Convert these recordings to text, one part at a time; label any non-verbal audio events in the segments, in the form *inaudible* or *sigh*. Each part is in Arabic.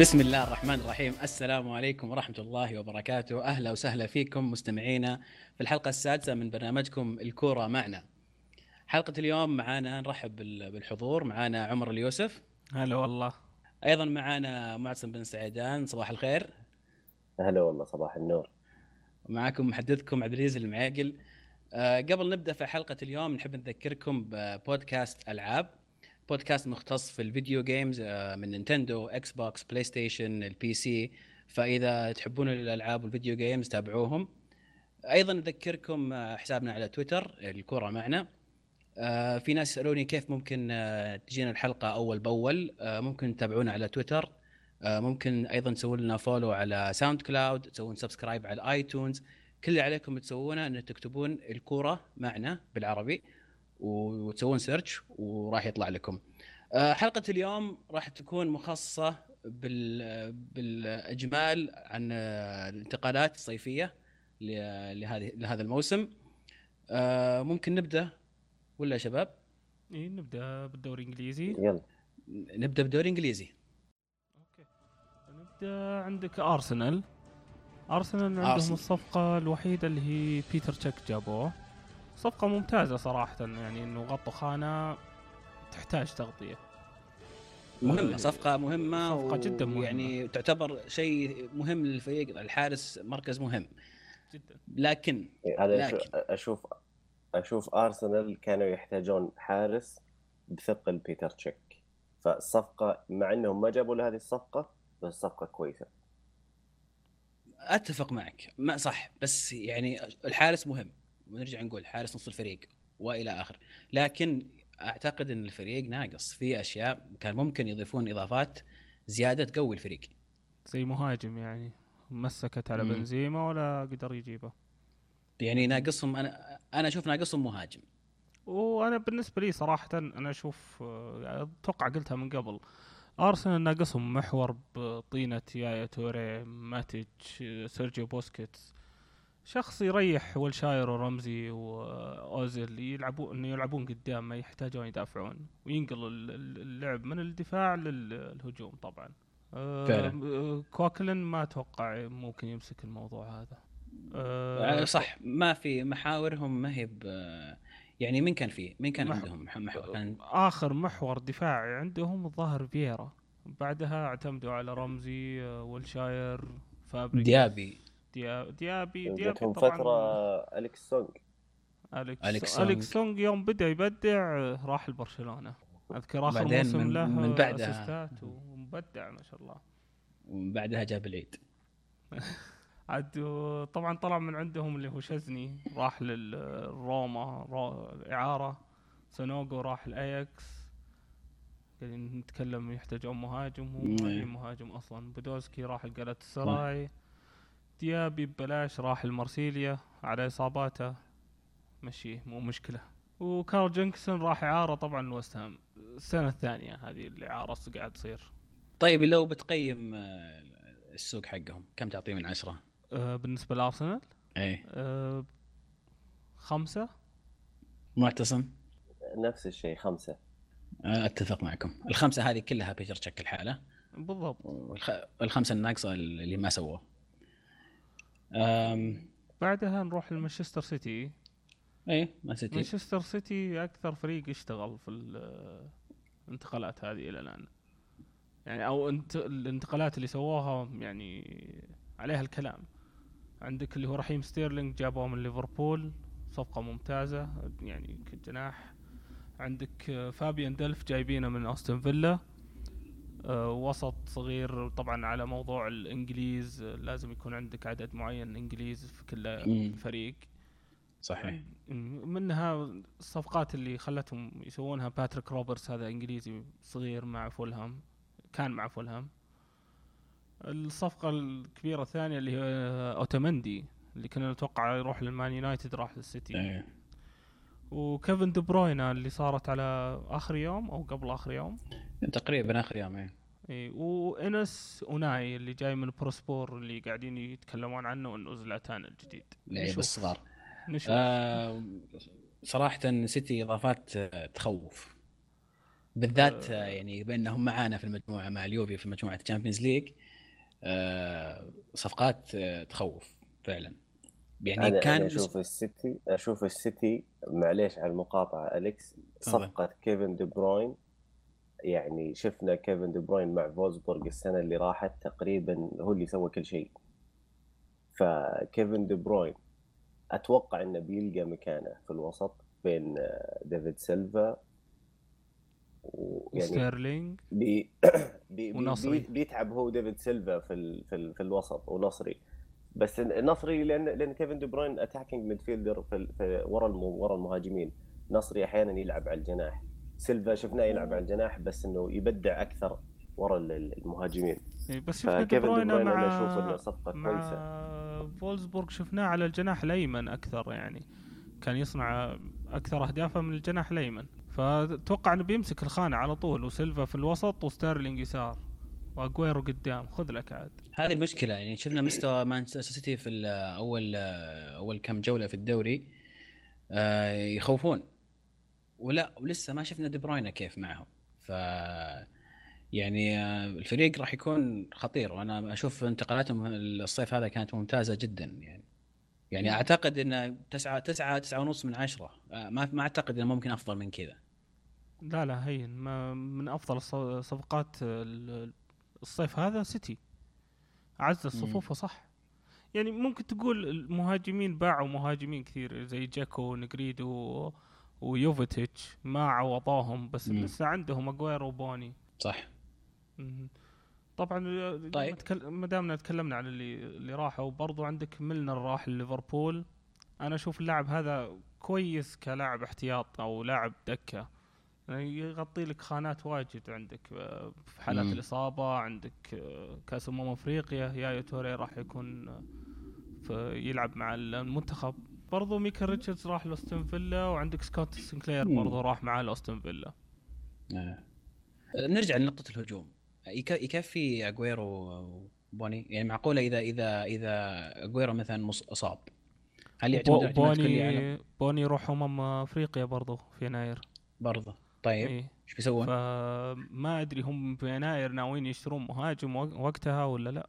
بسم الله الرحمن الرحيم. السلام عليكم ورحمة الله وبركاته. أهلا وسهلا فيكم مستمعينا في الحلقة السادسة من برنامجكم الكورة معنا. حلقة اليوم معانا نرحب بال- بالحضور معانا عمر اليوسف. هلا والله. أيضا معانا معتصم بن سعيدان صباح الخير. هلا والله صباح النور. ومعاكم محدثكم عبد العزيز المعاقل. آه، قبل نبدأ في حلقة اليوم نحب نذكركم ببودكاست ألعاب. بودكاست مختص في الفيديو جيمز آه، من نينتندو Xbox PlayStation ال PC فإذا تحبون الألعاب وال video games تابعوهم. أيضا نذكركم آه، حسابنا على تويتر الكورة معنا. آه، في ناس يسألوني كيف ممكن تجينا الحلقة أول بأول. ممكن تتابعونا على تويتر. ممكن أيضا تسوون لنا follow على SoundCloud تسوون subscribe على ال iTunes كل اللي عليكم تسوونه ان تكتبون الكورة معنا بالعربي. وتسوون search وراح يطلع لكم. آه، حلقة اليوم راح تكون مخصصة بال بالإجمال عن آه، الانتقالات الصيفية لهذه لهذا الموسم. آه، ممكن نبدأ ولا يا شباب؟ إيه نبدأ بالدوري الإنجليزي. يلا. نبدأ بالدوري الانجليزي okay. نبدأ عندك أرسنال. أرسنال عندهم أرسنال. الصفقة الوحيدة اللي هي بيتر تشيك جابوه. صفقة ممتازة صراحة يعني إنه غطوا خانة تحتاج تغطية. مهمة. صفقة مهمة صفقة جداً مهمة. يعني تعتبر شيء مهم للفريق الحارس مركز مهم. جدا. لكن هذا لكن. أشوف أشوف أرسنال كانوا يحتاجون حارس بثقل بيتر تشيك. فالصفقة مع إنهم ما جابوا له هذه الصفقة بس صفقة كويسة. أتفق معك. ما صح. بس يعني الحارس مهم. ونرجع نقول حارس نص الفريق وإلى اخره لكن أعتقد إن الفريق ناقص. في أشياء كان ممكن يضيفون إضافات زيادة تقوي الفريق. زي مهاجم يعني مسكت على. بنزيما ولا قدر يجيبه. يعني ناقصهم أنا أنا أشوف ناقصهم مهاجم. وأنا بالنسبة لي صراحة أنا أشوف أتوقع قلتها من قبل أرسنال ناقصهم محور بطينة يايا توري آه، سيرجيو بوسكيتس. شخص يريح والشاير ورمزي وأوزيل يلعبون إنه يلعبون قدام ما يحتاجون يدافعون وينقل ال- ال- اللعب من الدفاع للهجوم طبعا آه، فعلا. آه، كوكلن ما أتوقع ممكن يمسك الموضوع هذا آه، يعني صح ما في محاورهم ما هي يعني مين كان فيه؟ مين كان مح- عندهم مح- محور؟ كان آخر محور دفاعي عندهم الظاهر فييرا بعدها اعتمدوا على رمزي آه، والشاير فابريجاس ديابي ديا- ديابي ديابي جاتهم طبعاً. فترة أليكس سونج اليكس أليكس سونج. أليكس سونج. يوم بدأ يبدع راح لبرشلونة. أذكر آخر بعدين موسم من- له من بعدها. assistات ومبدع ما شاء الله. وبعدها جاب العيد. *laughs* عاد طبعا طلع من عندهم اللي هو شزني راح للروما رو... إعارة. سانوغو راح الاياكس قاعدين نتكلم يحتاجون مهاجم هو. في مهاجم أصلا. بودولسكي راح لجالاتا سراي. ديابي ببلاش راح المارسيليا على إصاباته. مشيه مو مشكلة. وكارل جنكنسون راح إعارة طبعا هام. السنة الثانية هذه الاعاره قاعد تصير. طيب لو بتقيم آه، السوق حقهم كم تعطيه من عشرة؟ أه بالنسبة لأرسنال؟ إيه. أه خمسة؟ معتصم؟ نفس الشيء خمسة. آه، أتفق معكم. الخمسة هذه كلها بيتر تشك الحاله بالضبط. والخ- والخمسة الناقصة اللي ما سووه. أم، بعدها نروح لمانشستر سيتي. إيه ما سيتي. مانشستر سيتي أكثر فريق يشتغل في ال- الانتقالات هذه إلى الآن. يعني أو انت الانتقالات اللي سووها يعني عليها الكلام. عندك اللي هو رحيم ستيرلينج جابوه من ليفربول صفقة ممتازة يعني كجناح. عندك فابيان دلف جايبينه من أستون فيلا. وسط صغير طبعا على موضوع الإنجليز آه، لازم يكون عندك عدد معين إنجليز في كل. فريق. صحيح. منها الصفقات اللي خلتهم يسوونها باتريك روبرتس هذا إنجليزي صغير مع فولهام كان مع فولهام. الصفقة الكبيرة الثانية اللي هي اوتامندي اللي كنا نتوقع يروح للمان يونايتد راح للسيتي. إيه. وكيفن دي بروينه اللي صارت على آخر يوم أو قبل آخر يوم. تقريبا آخر يوم إيه. اي وإنيس أونال اللي جاي من بورصا سبور اللي قاعدين يتكلمون عنه إنه زلاتان الجديد نشوف. الصغار نشوف آه صراحة سيتي إضافات آه، تخوف بالذات آه. آه، يعني بأنهم معانا في المجموعة مع اليوفي في مجموعة ال Champions League آه، صفقات آه، تخوف فعلا يعني أنا كان أنا أشوف السيتي أشوف السيتي معليش على المقاطعة أليكس. صفقة كيفن دي بروين يعني شفنا كيفن دي بروين مع فولسبورغ السنة اللي راحت تقريبا هو اللي سوى كل شيء. فكيفن دي بروين أتوقع إنه بيلقى مكانه في الوسط بين آه، ديفيد سيلفا ويعني ستيرلينج *coughs* بي بي ونصري. بي بيتعب هو ديفيد سيلفا في ال في, ال في الوسط ونصري. بس النصري لأن لأن كيفن دي بروين attacking midfielder في, في ورا ورا المهاجمين. نصري أحيانا يلعب على الجناح. سيلفا شفناه يلعب على الجناح بس إنه يبدع أكثر ورا ال- ال- المهاجمين. إيه، بس شفنا دي فكيفن دي بروين بروين أنا مع أشوف إنه صفقة كويسة. مع فولسبورغ شفناه على الجناح الأيمن أكثر يعني. كان يصنع أكثر أهدافه من الجناح الأيمن. فأتوقع إنه بيمسك الخانة على طول وسيلفا في الوسط وستيرلينج يسار واجويرو قدام. خذ لك عاد هذه المشكلة يعني شفنا مستوى مانشستر سيتي في اول أول كم جولة في الدوري آه، يخوفون. ولا ولسه ما شفنا دي بروينا كيف معهم. ف يعني آه، الفريق راح يكون خطير وأنا أشوف انتقالاتهم الصيف هذا كانت ممتازة جدا يعني. يعني أعتقد إن تسعة تسعة تسعة ونص من عشرة آه، ما ما أعتقد إنه ممكن أفضل من كذا. لا لا هين ما من أفضل صفقات ال- الصيف هذا سيتي. عزز صفوفه صح يعني ممكن تقول المهاجمين باعوا مهاجمين كثير زي جاكو نجريدو ويوفيتش ما عوضوهم بس مم. لسه عندهم اجويرو وبوني صح مم. طبعا طيب. طيب. ما دامنا تكلمنا عن اللي اللي راحوا برضو عندك ميلنر راح ليفربول أنا أشوف اللاعب هذا كويس كلاعب احتياط أو لاعب دكة يعني يغطي لك خانات واجد عندك آه، في حالات مم. الإصابة عندك آه، كأس أمم أفريقيا يايا توري راح يكون آه، في يلعب مع المنتخب برضو ميكا ريتشاردز راح لأستون فيلا وعندك سكوت سنكلير. برضو راح مع لأستون فيلا آه. نرجع لنقطة الهجوم يك- يكفي اجويرو وبوني يعني معقولة إذا إذا إذا اجويرو مثلا أصاب هل يعتمد بوني بوني يروح امم أفريقيا برضو في يناير برضه طيب إيه. إيش بيسوون؟ فما أدري هم في يناير ناويين يشترون مهاجم وق- وقتها ولا لا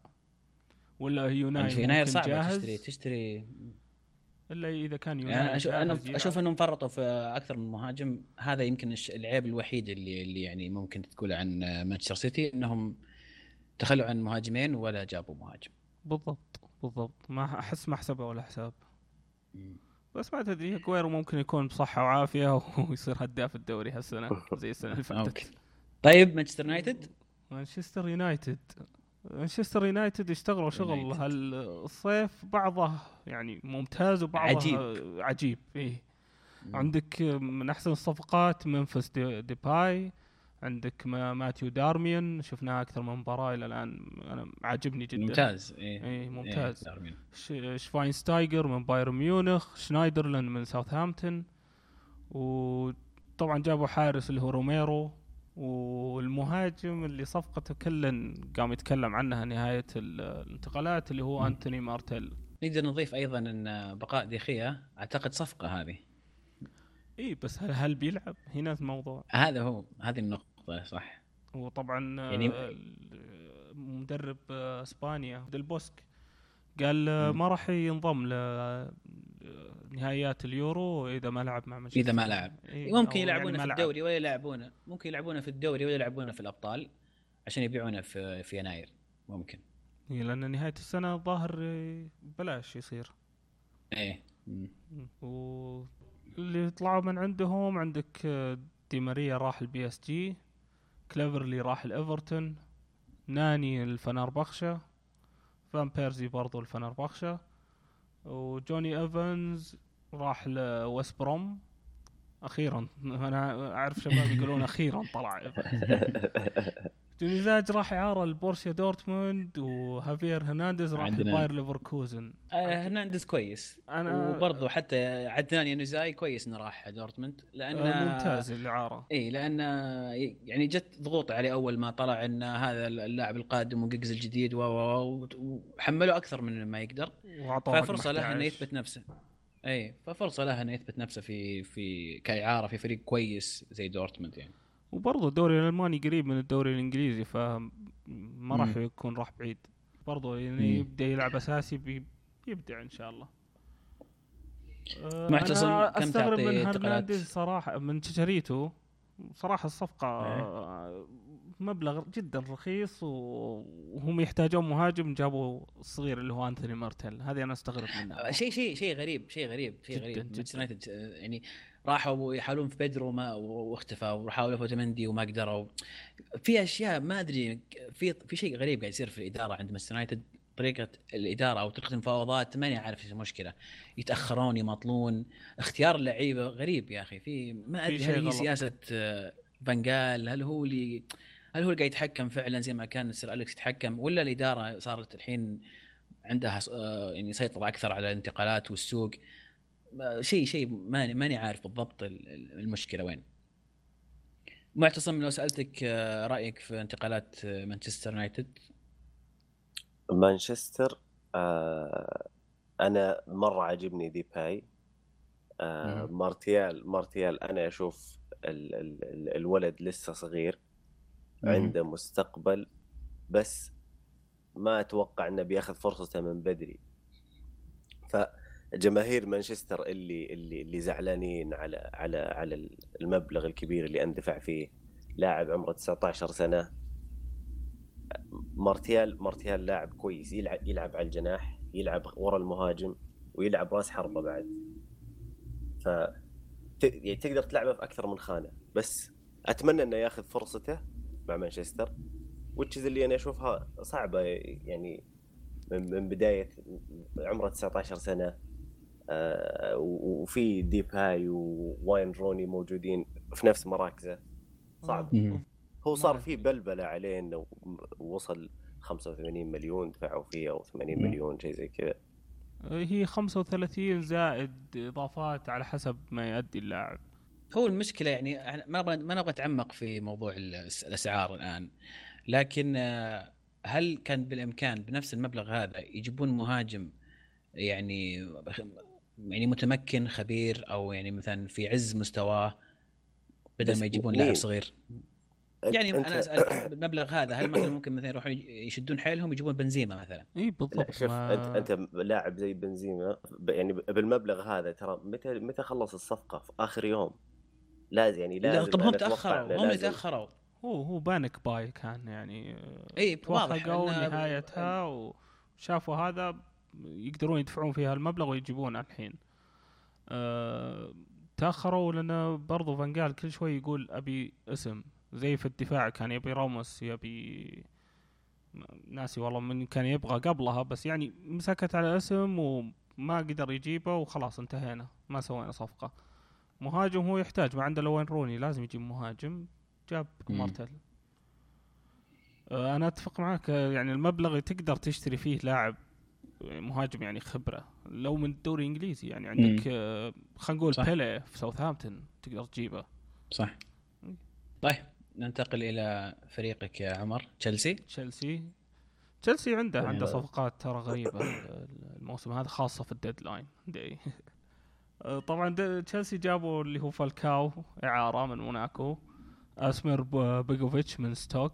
ولا يعني في يناير جاهز تشتري تشتري إلا إذا كان يوناي يعني أشوف أنا. أشوف إنهم فرطوا في أكثر من مهاجم. هذا يمكن الش- العيب الوحيد اللي اللي يعني ممكن تقول عن مانشستر سيتي إنهم تخلوا عن مهاجمين ولا جابوا مهاجم. بالضبط بالضبط. ما أحس ما حسبه ولا حساب. بس ما تدري اجويرو ممكن يكون بصحة وعافية *laughs* ويصير هداف الدوري هالسنة زي السنة اللي فاتت. طيب مانشستر يونايتد؟ مانشستر يونايتد. مانشستر يونايتد اشتغلوا شغل. هالصيف بعضه يعني ممتاز وبعضه عجيب. عجيب إيه عندك من أحسن الصفقات ممفيس ديباي عندك ما- ماتيو دارميان شفناه أكثر من مباراة إلى الآن أنا عاجبني جدا ممتاز إيه ممتاز إيه، دارميان. ش- شفاينستايجر من بايرن ميونخ شنايدرلين من ساوثهامبتون وطبعا جابوا حارس اللي هو روميرو والمهاجم اللي صفقته كل قام يتكلم عنها نهاية ال- الانتقالات اللي هو مم. أنتوني مارتيال. نقدر نضيف أيضا أن بقاء دي خيا أعتقد صفقة هذه. اي بس هل, هل بيلعب؟ هنا الموضوع. هذا هو هذه النقطة صح. وطبعا يعني- مدرب آه، إسبانيا ديل بوسك قال آه،. ما راح ينضم لنهائيات اليورو اذا ما لعب مع مانشستر إذا ما لعب. إيه، ممكن أو يلعبونه يعني في. الدوري ولا يلعبونه. ممكن يلعبونه في الدوري ولا يلعبونه في الأبطال عشان يبيعونه في في يناير. ممكن. إيه، لأن نهاية السنة الظاهر آه، بلاش يصير. إيه. مم. واللي طلعوا من عندهم عندك آه، دي ماريا راح البي إس جي كليفرلي راح الايفرتون ناني الفنربخشة فان بيرزي برضو الفنربخشة وجوني إيفنز راح لويست بروم أخيرا. أنا أعرف شباب يقولون أخيرا طلع. *laughs* جانوزاج راح اعاره لبورسيا دورتموند وخافيير هرنانديز راح لباير ليفركوزن. آه هرنانديز كويس. أنا وبرضه حتى عدنان يانوزاي كويس إنه راح دورتموند. لأن آه، ممتاز الاعاره إي لأن يعني جت ضغوط عليه أول ما طلع إن هذا اللاعب القادم وجيجز الجديد و- وحمله أكثر من ما يقدر. ففرصة له إنه 11. يثبت نفسه. إي ففرصة له إنه يثبت نفسه في في كإعارة في فريق كويس زي دورتموند يعني. وبرضه الدوري الألماني قريب من الدوري الإنجليزي فما راح مم. يكون راح بعيد برضه يعني مم. يبدأ يلعب أساسي بي- بيبدع إن شاء الله آه، معتصم، أنا كم أستغرب من؟ هرنانديز صراحة من تشاريتو صراحة الصفقة آه، مبلغ جدا رخيص وهم يحتاجون مهاجم جابوا الصغير اللي هو انثوني مارتيال هذه أنا أستغرب منها شيء شيء شيء غريب شيء غريب شيء غريب. مانشستر يونايتد آه، يعني راحوا يحاولون في بيدرو ما واختفى وحاولوا فوتمندي وما قدروا. في أشياء ما أدري في في شيء غريب قاعد يصير في الإدارة عند مانشستر يونايتد طريقة الإدارة أو طريقة المفاوضات ماني عارف إيش المشكلة. يتأخرون يماطلون اختيار اللعيبه غريب يا أخي. في ما أدري هل هي. سياسة آه، فانجال هل هو اللي هل هو اللي قاعد يتحكم فعلا زي ما كان سير أليكس يتحكم؟ ولا الإدارة صارت الحين عندها آه، يعني سيطرة أكثر على الانتقالات والسوق؟ شيء شيء ماني ماني عارف بالضبط ال- ال- المشكلة وين. معتصم لو سألتك آه، رأيك في انتقالات آه، مانشستر يونايتد؟ مانشستر آه أنا مرة عاجبني ديباي. آه مم. مارتيال مارتيال أنا أشوف ال ال ال الولد لسه صغير عنده مستقبل بس ما أتوقع إنه بياخذ فرصته من بدري. فجماهير مانشستر اللي اللي اللي زعلانين على على على المبلغ الكبير اللي أندفع فيه لاعب عمره 19 سنة. مارتيال مارتيال لاعب كويس يلعب يلعب على الجناح يلعب ورا المهاجم ويلعب رأس حربة بعد. ف يعني تقدر تلعبه في أكثر من خانة. بس أتمنى إنه ياخذ فرصته مع مانشستر وتشز اللي أنا أشوفها صعبة يعني من بداية عمره 19 سنة. آه، وفي ديباي وواين روني موجودين في نفس مراكزه. صعب. هو صار في بلبله عليه إنه وصل 85 مليون دفعوا فيه أو 80 مم. مليون شيء زي كذا. هي 35 زائد إضافات على حسب ما يؤدي اللاعب. هو المشكلة يعني ما نبغى ما نبغى نتعمق في موضوع الأس- الأسعار الآن لكن آه، هل كان بالإمكان بنفس المبلغ هذا يجيبون مهاجم يعني يعني متمكن خبير أو يعني مثلا في عز مستواه بدل ما يجيبون؟ لاعب صغير. يعني أنا أسألك بالمبلغ هذا هل مثلا ممكن مثلا يروحون يشدون حيلهم يجيبون بنزيما مثلا؟ إي لا بالضبط شوف ما- انت أنت لاعب زي بنزيما يعني بالمبلغ هذا ترى متى متى خلص الصفقة؟ في آخر يوم. لازم يعني لا لازم طب هم تأخروا هم تاخروا هو هو panic buy كان يعني إي واضح توافقوا نهايتها وشافوا هذا يقدرون يدفعون فيها المبلغ ويجيبونه الحين. أه تأخروا لأن برضو فانجال كل شوي يقول أبي اسم. زي في الدفاع كان يبي راموس يبي ناسي والله من كان يبغى قبلها بس يعني مسكت على اسم وما قدر يجيبه وخلاص انتهينا ما سوينا صفقة. مهاجم هو يحتاج ما عنده لوين روني لازم يجيب مهاجم. جاب. مارتيال آه، أنا أتفق معك يعني المبلغ تقدر تشتري فيه لاعب مهاجم يعني خبرة. لو من الدوري الإنجليزي يعني عندك آه، خلينا نقول. بيليه في ساوثهامبتون تقدر تجيبه. صح. طيب ننتقل إلى فريقك يا عمر. تشيلسي تشيلسي تشيلسي عنده والله. عنده صفقات ترى غريبة. الموسم هذا خاصة في ال deadline. day *laughs* آه، طبعا تشيلسي جابوا اللي هو فالكاو إعارة من موناكو. أسمير بيجوفيتش من ستوك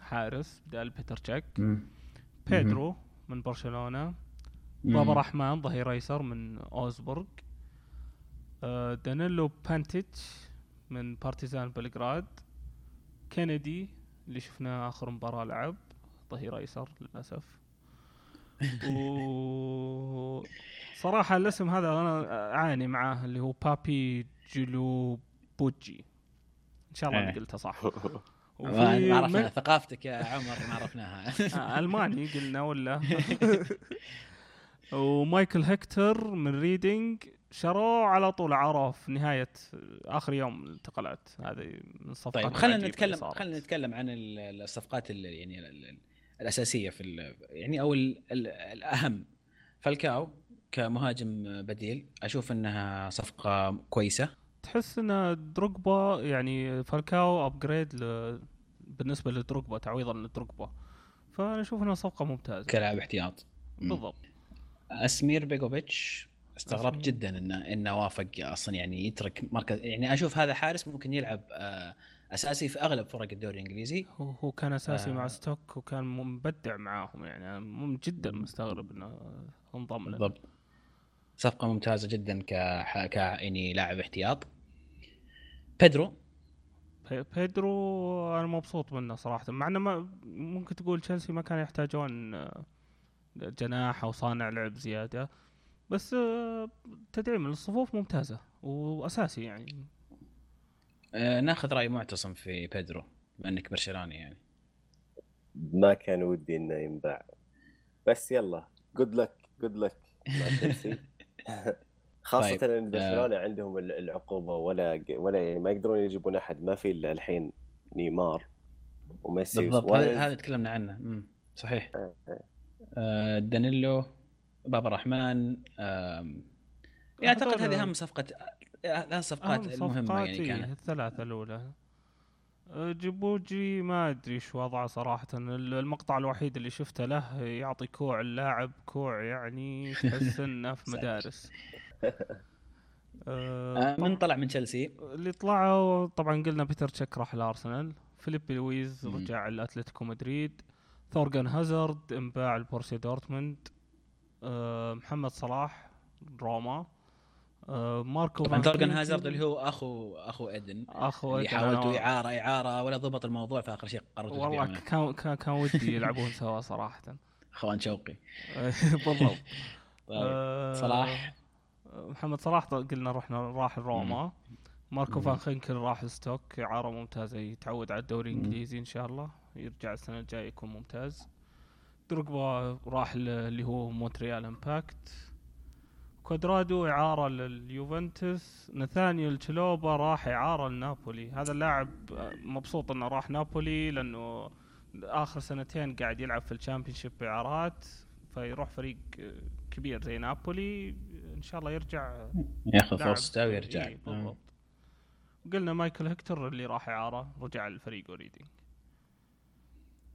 حارس بدال بيتر تشيك. بيدرو من برشلونة. بابا رحمن ظهير أيسر من أوغسبورغ. آه، دانيلو بانتيتش من بارتيزان بلغراد. كينيدي اللي شفناه آخر مباراة لعب ظهير أيسر للأسف. *laughs* و صراحة الاسم هذا أنا أعاني معاه اللي هو بابي جيلوبوجي إن شاء الله اني إيه. قلته صح. *laughs* وفي ما عرفنا من- ثقافتك يا عمر ما عرفناها. آه، *laughs* ألماني قلنا ولا؟ *laughs* ومايكل هكتور من ريدنج شروه على طول أعاروه في نهاية آخر يوم الانتقالات هذه من الصفقات طيب خلينا اللي نتكلم. خلينا نتكلم عن ال- الصفقات ال- يعني ال- ال- الأساسية في يعني أو ال- ال- الأهم. فالكاو كمهاجم بديل أشوف إنها صفقة كويسة. تحس إن دروجبا يعني فالكاو ابجريد ل... بالنسبة لدروجبا تعويضا لدروجبا. فأنا أشوف إنها صفقة ممتازة. كلاعب احتياط. بالضبط. أسمير بيجوفيتش استغربت. جدا انه إنه وافق أصلا يعني يترك مركز يعني أشوف هذا حارس ممكن يلعب آه، أساسي في أغلب فرق الدوري الإنجليزي. هو هو كان أساسي آه. مع ستوك وكان مبدع معاهم يعني. مم- جدا مستغرب إنه انضم له. بالضبط. صفقة ممتازة جدا ك ك يعني لاعب احتياط. بيدرو؟ بي- بيدرو أنا مبسوط منه صراحة مع إنه ما ممكن تقول تشيلسي ما كان يحتاجون آه، جناح أو صانع لعب زيادة بس آه، تدعيم الصفوف ممتازة وأساسي يعني. آه ناخذ رأي معتصم في بيدرو بما إنك برشلوني يعني. ما كان ودي إنه ينباع. بس يلا good luck good luck مع تشيلسي. *laughs* خاصة طيب، إن برشلونة عندهم ال- العقوبة ولا ولا يعني ما يقدرون يجيبون أحد ما في إلا الحين نيمار وميسي بالضبط. هذا تكلمنا عنه مم. صحيح آه، آه. آه دانيلو بابا رحمن آم، يعني أعتقد هذه أهم صفقة الصفقات أهم المهمة صفقات يعني إيه، كانت الثلاثة الأولى أه، جيلوبوجي ما أدري إيش وضعه صراحة ال- المقطع الوحيد اللي شفته له يعطي كوع اللاعب كوع يعني *laughs* تحس إنه في. مدارس آه من طلع من تشيلسي؟ اللي طلعوا طبعا قلنا بيتر تشيك راح الأرسنال. فيليبي لويز. رجع الاتلتيكو مدريد. ثورغان هازارد انباع لبورسيا دورتموند. أه، محمد صلاح روما. ماركو طبعا ثورغان هازارد اللي هو أخو أخو إيدن. أخو اللي إيدن، حاولتوا إعارة إعارة ولا ضبط الموضوع في آخر شيء قررتوا والله كان كان كان ودي *laughs* يلعبون سوا صراحة. أخوان شوقي. *laughs* بالضبط. طيب آه، صلاح محمد صلاح قلنا رحنا راح روما. ماركو. فان خينكل راح ستوك. إعارة ممتازة يتعود على الدوري. الإنجليزي إن شاء الله. يرجع السنة الجاية يكون ممتاز. دروجبا راح اللي هو مونتريال امباكت. كوادرادو إعارة لليوفنتوس. نثانيال تشلوبا راح إعارة لنابولي. هذا اللاعب آه، مبسوط إنه راح نابولي لأنه آخر سنتين قاعد يلعب في ال Championship إعارات فيروح فريق آه، كبير زي نابولي. إن شاء الله يرجع ياخذ فرصته ويرجع إيه بالضبط. قلنا مايكل هكتور اللي راح إعارة رجع الفريق already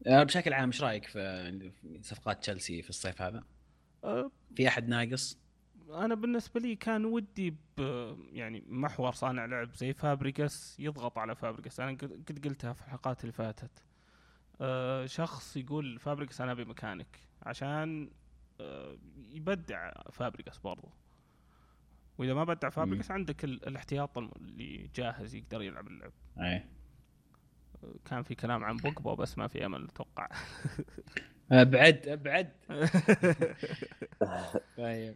آه بشكل عام إيش رأيك في صفقات تشيلسي في الصيف هذا؟ أه في أحد ناقص؟ أنا بالنسبة لي كان ودي ب يعني محور صانع لعب زي فابريجاس يضغط على فابريجاس أنا قد قلتها في الحلقات اللي فاتت. أه شخص يقول فابريجاس أنا أبي مكانك. عشان أه يبدع فابريجاس برضو. وإذا ما بدع فابريجاس عندك ال- الاحتياط اللي جاهز يقدر يلعب اللعب. أي. كان في كلام عن بوجبا بس ما في أمل أتوقع. *laughs* آه بعد بعد. *laughs* طيب.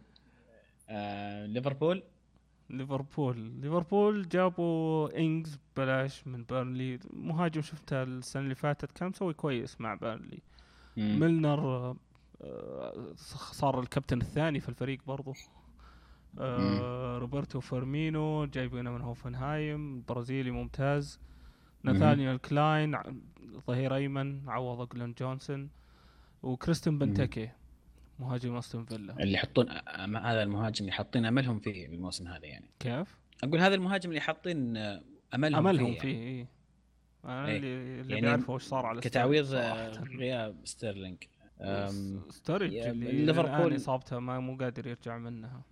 آه ليفربول؟ ليفربول. ليفربول جابوا إنجز ببلاش من بيرنلي. مهاجم شفته السنة اللي فاتت كان مسوي كويس مع بيرنلي. ميلنر آه، آه، صار الكابتن الثاني في الفريق برضو. آه، روبرتو فيرمينو جايبينه من هوفنهايم البرازيلي ممتاز ناثانيال كلاين ظهير أيمن عوض جلين جونسون وكريستن بنتكي مهاجم أستون فيلا اللي يحطون آه، هذا المهاجم اللي حاطين أملهم فيه الموسم هذا يعني كيف؟ أقول هذا المهاجم اللي حاطين آه، أملهم, أملهم فيه, فيه يعني. إيه. أنا إيه. اللي اللي يعني بيعرفوا وش صار على كتعويض ستيرلينج آه،. غياب ستيرلينج أم، س- ستوريج يا- اللي ليفربول- ليفربول إصابته ما مو قادر يرجع منها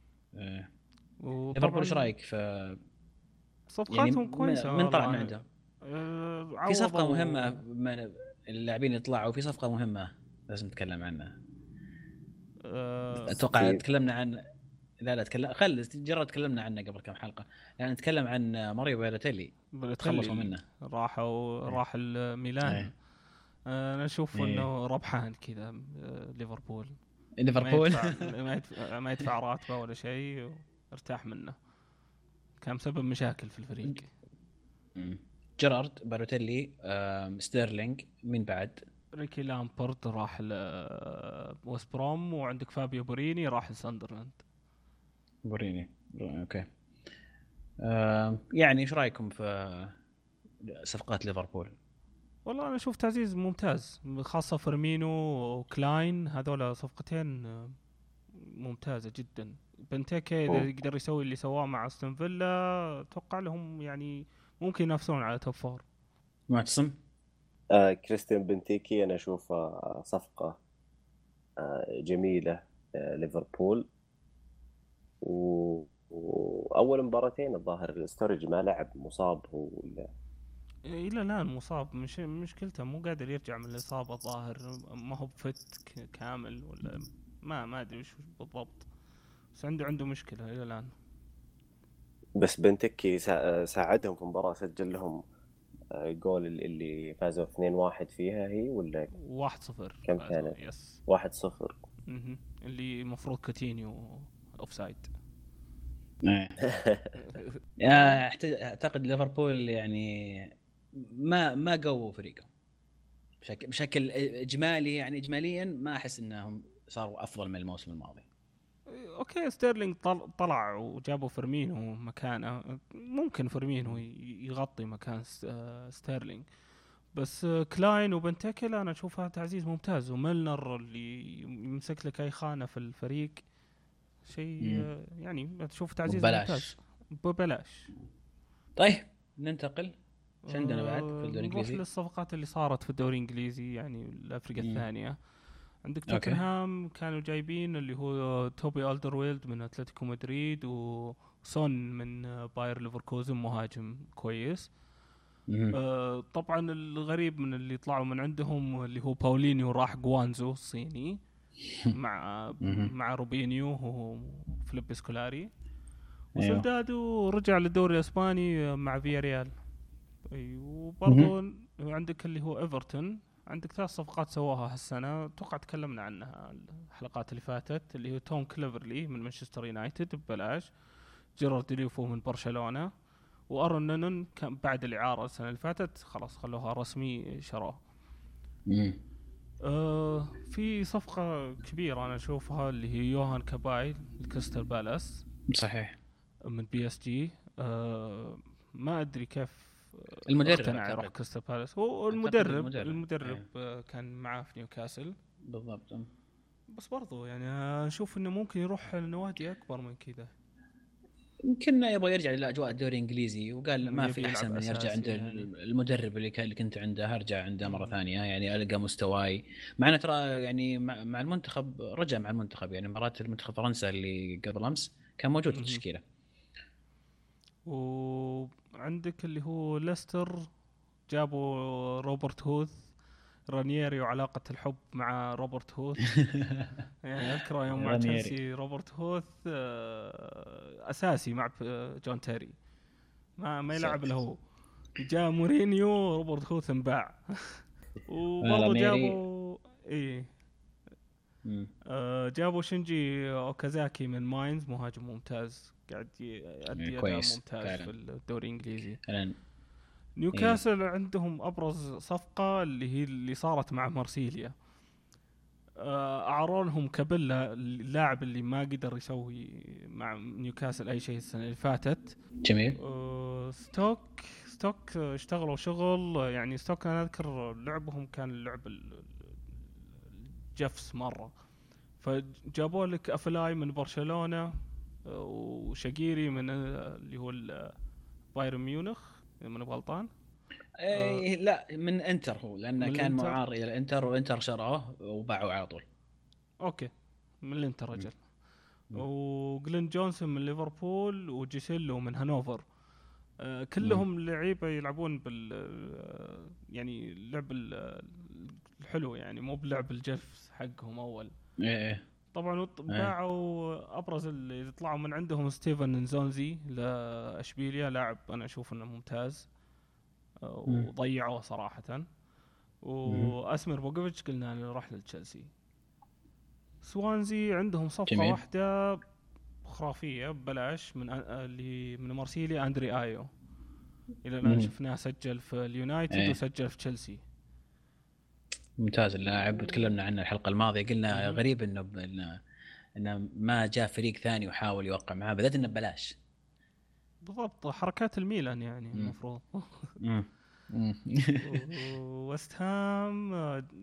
وطبعاً ليفربول إيش رأيك؟ في يعني صفقاتهم من- كويسة من طلع من. عندهم؟ آه، في صفقة مهمة من اللاعبين يطلعوا في صفقة مهمة لازم نتكلم عنها. آه، أتوقع تكلمنا عن لا لا تكلم خلاص جرى تكلمنا عنه قبل كم حلقة. يعني نتكلم عن ماريو بالوتيلي تخلصوا منه. راحوا راح الميلان. إيه. آه، أنا أشوف إيه. إنه ربحان كذا آه، ليفربول. ليفربول *laughs* ما يدفع, ما يدفع راتبه ولا شيء وارتاح منه كان مسبب مشاكل في الفريق. جيرارد بالوتيلي آم، ستيرلينج مين بعد؟ ريكي لامبرد راح ل ويست بروم وعندك فابيو بوريني راح لساندرلاند بوريني okay آم، يعني إيش رأيكم في صفقات ليفربول؟ والله أنا أشوف تعزيز ممتاز خاصة فيرمينو وكلاين هذول صفقتين آه، ممتازة جدا بنتيكي إذا. يقدر يسوي اللي سواه مع أستون فيلا أتوقع لهم يعني ممكن ينافسون على top four معتصم؟ آه كريستيان بنتيكي أنا اشوفها صفقة آه جميلة آه ليفربول و... واول مباراتين الظاهر ستورج ما لعب مصاب هو ولا إلى الآن مصاب مش مشكلته مو قادر يرجع من الإصابة الظاهر ما هو ب fit كامل ولا ما ما أدري وش بالضبط. بس عنده عنده مشكلة إلى الآن. بس بنتكي سا- ساعدهم في مباراه سجل لهم آه، جول اللي- فازوا 2-1 فيها هي ولا 1-0 كم كانت؟ yes 1-0 مهم. اللي المفروض كوتينيو offside أعتقد ليفربول يعني ما ما قووا فريقهم. بشكل بشكل إجمالي يعني اجماليا ما أحس إنهم صاروا أفضل من الموسم الماضي. okay ستيرلينج طل- طلع وجابوا فيرمينو مكانه. ممكن فيرمينو يغطي مكان آه، ستيرلينج. بس آه، كلاين وبنتيكي أنا اشوفها تعزيز ممتاز. وميلنر اللي يمسك لك أي خانة في الفريق شيء. آه، يعني أشوف تعزيز ببلاش. ممتاز. ببلاش. طيب ننتقل إيش عندنا بعد في آه، الدوري نروح الإنجليزي؟ للصفقات اللي صارت في الدوري الإنجليزي يعني الافرقه. الثانية عندك. توتنهام كانوا جايبين اللي هو توبي ألدرويلد من أتلتيكو مدريد وسون من باير ليفركوزن مهاجم كويس. آه، طبعا الغريب من اللي طلعوا من عندهم اللي هو باولينيو راح جوانزو الصيني *laughs* مع. مع روبينيو وفليب سكولاري أيوه. وسولدادو رجع للدوري الإسباني مع فياريال، وبرضه عندك اللي هو إيفرتون. عندك ثلاث صفقات سواها هالسنة. أتوقع تكلمنا عنها الحلقات اللي فاتت اللي هو توم كليفرلي من مانشستر يونايتد ببلاش. جيرارد ديليفو من برشلونة. وأرون لينون كان بعد الإعارة السنة اللي فاتت. خلاص خلوها رسمي شروه مم. آه في صفقة كبيرة أنا أشوفها اللي هي يوهان كاباي لكريستال بالاس. صحيح. من PSG. آه ما أدري كيف المدرب أعتقد. يروح كريستال بالاس هو المدرب المدرب. المدرب. آه كان معاه في نيوكاسل بالضبط بس برضو يعني أشوف إنه ممكن يروح لنوادي أكبر من كذا يمكن يبغى يرجع لاجواء الدوري الإنجليزي وقال ما في أحسن من يرجع عند يعني. المدرب اللي كان اللي كنت عنده ارجع عنده مرة. ثانية يعني ألقى مستواي مع إنه ترى يعني مع مع المنتخب رجع مع المنتخب يعني مرات المنتخب فرنسا اللي قبل أمس كان موجود في. التشكيلة وعندك اللي هو ليستر جابوا روبرت هوث رانييري وعلاقة الحب مع روبرت هوث. *laughs* يعني اذكره يوم مع. تشيلسي روبرت هوث آه، أساسي مع ب- جون تيري. ما ما يلعب إلا هو. جاء مورينيو روبرت هوث انباع. *laughs* وبرضه. جابوا مم. آه، جابوا شنجي أوكازاكي من ماينز مهاجم ممتاز. قاعد يؤدي أداء كويس، ممتاز فعلاً. في الدوري الإنجليزي. فعلا. نيوكاسل عندهم أبرز صفقة اللي هي اللي صارت مع مارسيليا. آه، اعاروا لهم كابيلا اللاعب اللي ما قدر يسوي مع نيوكاسل أي شيء السنة اللي فاتت. جميل. آه، ستوك ستوك اشتغلوا شغل يعني ستوك أنا أذكر لعبهم كان ال- الجفس مرة. فجابوا لك أفلاي من برشلونة. وشقيري من آه، اللي هو بايرن ميونخ إذا ماني غلطان إيه لا من إنتر هو لأنه كان الإنتر؟ معار إلى الانتر والانتر شروه وباعوا على طول. okay من الإنتر رجل. وجلين جونسون من ليفربول وجيسيلو من هانوفر. آه كلهم لعيبة يلعبون بال آه، يعني اللعب ال- الحلو يعني مو بلعب الجفس حقهم أول. إيه إيه. طبعا وط- باعوا أبرز اللي طلعوا من عندهم ستيفن نزونزي لاشبيليا لاعب أنا أشوف إنه ممتاز مم. وضيعوه صراحة وأسمر بوجوفيتش قلنا إنه راح لتشيلسي سوانزي عندهم صفقة جميل. واحدة خرافية ببلاش من اللي من مارسيليا أندري آيو إلى الآن. شفناه سجل في اليونايتد إيه. وسجل في تشيلسي ممتاز اللاعب تكلمنا عنه الحلقة الماضية قلنا. غريب إنه إنه إنه ما جاء فريق ثاني وحاول يوقع معاه بالذات إنه ببلاش بالضبط حركات الميلان يعني مم. المفروض. *laughs* وست هام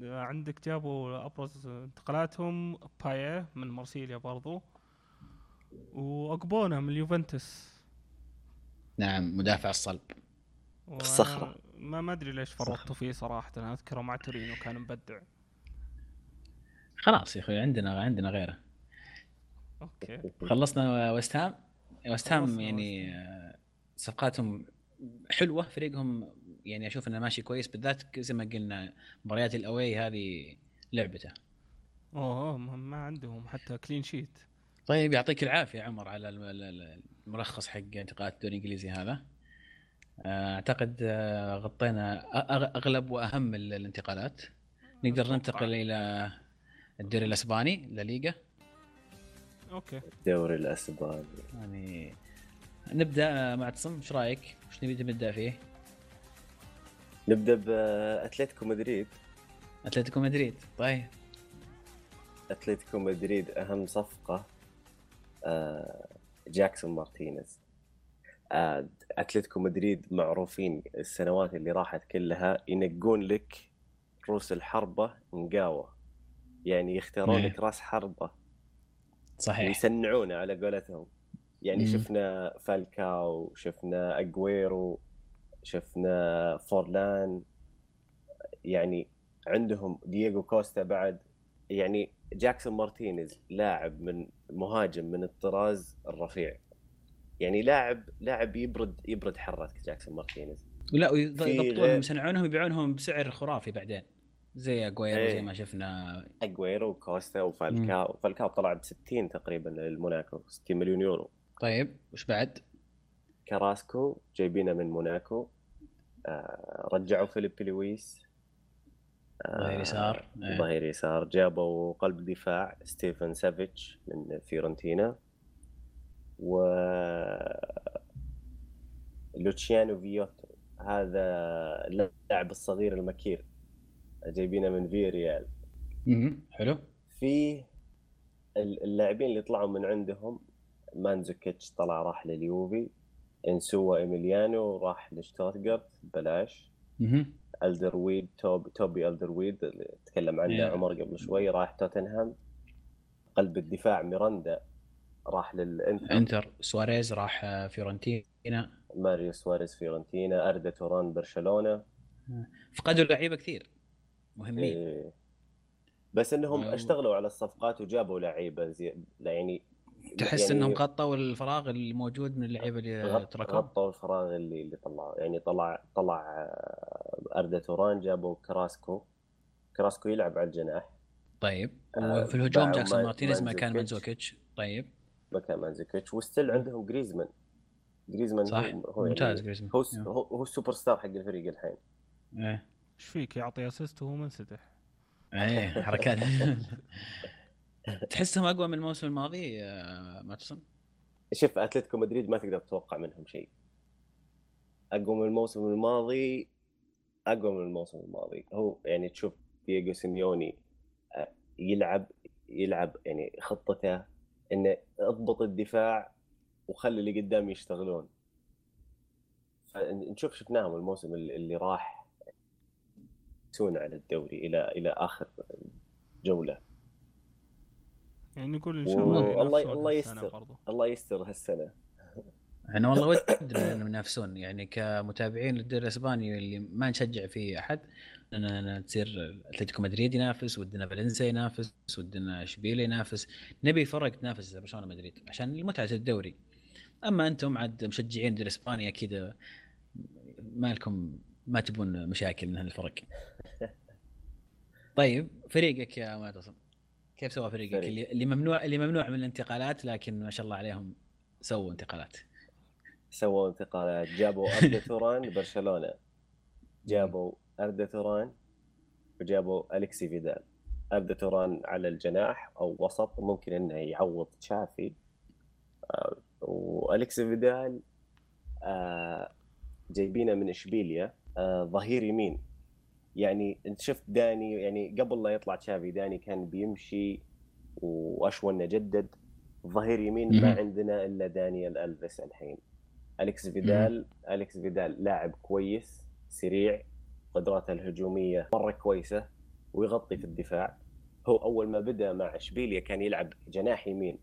عندك جابوا أبرز انتقالاتهم بايه من مارسيليا برضو واقبونا من اليوفنتوس نعم مدافع الصلب وأنا الصخرة. ما ما أدري ليش فرطوا فيه صراحة أنا أذكره مع تورينو كان مبدع. خلاص يا أخوي عندنا عندنا غيره. okay. خلصنا ويست هام ويست هام يعني صفقاتهم حلوة فريقهم يعني أشوف إنه ماشي كويس بالذات زي ما قلنا مباريات ال away هذه لعبته. أوه ما عندهم حتى clean sheet طيب يعطيك العافية عمر على الم- ال- ال- الملخص حق انتقالات الدوري الإنجليزي هذا. أعتقد آه، غطينا أغلب وأهم ال- الانتقالات. نقدر. ننتقل إلى الدوري الأسباني لا ليغا. okay. الدوري الأسباني. يعني نبدأ معتصم إيش رأيك؟ وش نبي نبدا فيه؟ نبدأ بأتلتيكو مدريد. أتلتيكو مدريد طيب. أتلتيكو مدريد أهم صفقة آه، جاكسون مارتينيز. أتلتيكو مدريد معروفين السنوات اللي راحت كلها ينقون لك روس الحربة نقاوه يعني يختارون إيه. لك رأس حربة. صحيح. يسنعونه على قولتهم. يعني مم. شفنا فالكاو شفنا أجويرو شفنا فورلان. يعني عندهم دييغو كوستا بعد. يعني جاكسون مارتينيز لاعب من مهاجم من الطراز الرفيع. يعني لاعب لاعب يبرد يبرد حرتك جاكسون مارتينيز. لا في ويضبطون غير- يصنعونهم يبيعونهم بسعر خرافي بعدين. زي أجويرو إيه. زي ما شفنا. اجويرو وكوستا وفالكاو فالكاو طلع ب 60 تقريبا للموناكو 60 مليون يورو. طيب وش بعد؟ كراسكو جايبينه من موناكو. آه رجعوا فيليب لويس. ظهير يسار. إيه. ظهير يسار. جابوا قلب دفاع ستيفن سافيتش من فيورنتينا. و لوتشيانو فيوتو. هذا اللاعب الصغير المكير. جايبينه من فيريال مهم. حلو. في اللاعبين اللي طلعوا من عندهم مانزوكيتش طلع راح لليوفي إنسوا إيميليانو راح لشتوتغارت ببلاش مهم. ألدرفيرلد توب توبي ألدرفيرلد اللي تكلم عنه. عمر قبل شوي راح توتنهام. قلب الدفاع ميراندا. راح للإنتر. إنتر. سواريز راح فيورنتينا. ماريو سواريز فيورنتينا أردا توران برشلونة. فقدوا لعيبة كثير. مهمين. إيه. بس إنهم آه. اشتغلوا على الصفقات وجابوا لعيبة زي يعني تحس يعني إنهم غطوا الفراغ اللي موجود من اللعيبة اللي تركوا غطوا الفراغ اللي اللي طلعوا يعني طلع طلع آه، أردا توران جابوا كراسكو. كراسكو يلعب على الجناح. طيب. آه، وفي الهجوم جاكسون مارتينيز مكان. مانزوكيتش طيب. مكان مانزوكيتش وستيل عندهم جريزمان. جريزمان صح هو هو ممتاز يعني جريزمان. هو هو هو السوبر ستار حق الفريق الحين. إيه. إيش فيك؟ يعطي assist وهو منسدح. إيه حركات. *laughs* تحسهم أقوى من الموسم الماضي آه، ماتسون شوف أتلتيكو مدريد ما تقدر تتوقع منهم شيء. أقوى من الموسم الماضي أقوى من الموسم الماضي. هو يعني تشوف دييغو سيميوني آه، يلعب يلعب يعني خطته إنه اضبط الدفاع وخلي اللي قدام يشتغلون. فنشوف شفناهم الموسم اللي اللي راح. يسون على الدوري إلى إلى آخر جولة. يعني نقول إن شاء و- الله الله- الله هالسنة يستر. الله يستر هالسنة. أنا والله ودنا *laughs* إنهم ينافسون. يعني كمتابعين للدوري الأسباني اللي ما نشجع فيه أحد اننا تصير أتلتيكو مدريد ينافس ودنا فالنسيا ينافس ودنا إشبيليا ينافس. نبي فرق تنافس برشلونة مدريد عشان متعة الدوري. أما أنتم عاد مشجعين الدوري الاسباني أكيد ما لكم ما تبون مشاكل من هالفرق. طيب فريقك يا معتصم كيف سوى فريقك؟ فريق. اللي اللي ممنوع اللي ممنوع من الانتقالات لكن ما شاء الله عليهم سووا انتقالات. سووا انتقالات. جابوا أردا توران لبرشلونة. جابوا اردا توران وجابوا الكسي فيدال. اردا توران على الجناح أو وسط ممكن إنه يعوض تشافي. آه، والكسي فيدال آه، جايبينه من إشبيليا آه، ظهير يمين. يعني أنت شفت داني يعني قبل لا يطلع تشافي داني كان بيمشي واشون جدد. ظهير يمين ما. عندنا إلا دانيال ألفيس الحين. اليكس فيدال اليكس فيدال لاعب كويس سريع قدراته الهجومية مرة كويسة ويغطي في الدفاع. هو أول ما بدأ مع إشبيليا كان يلعب جناح يمين.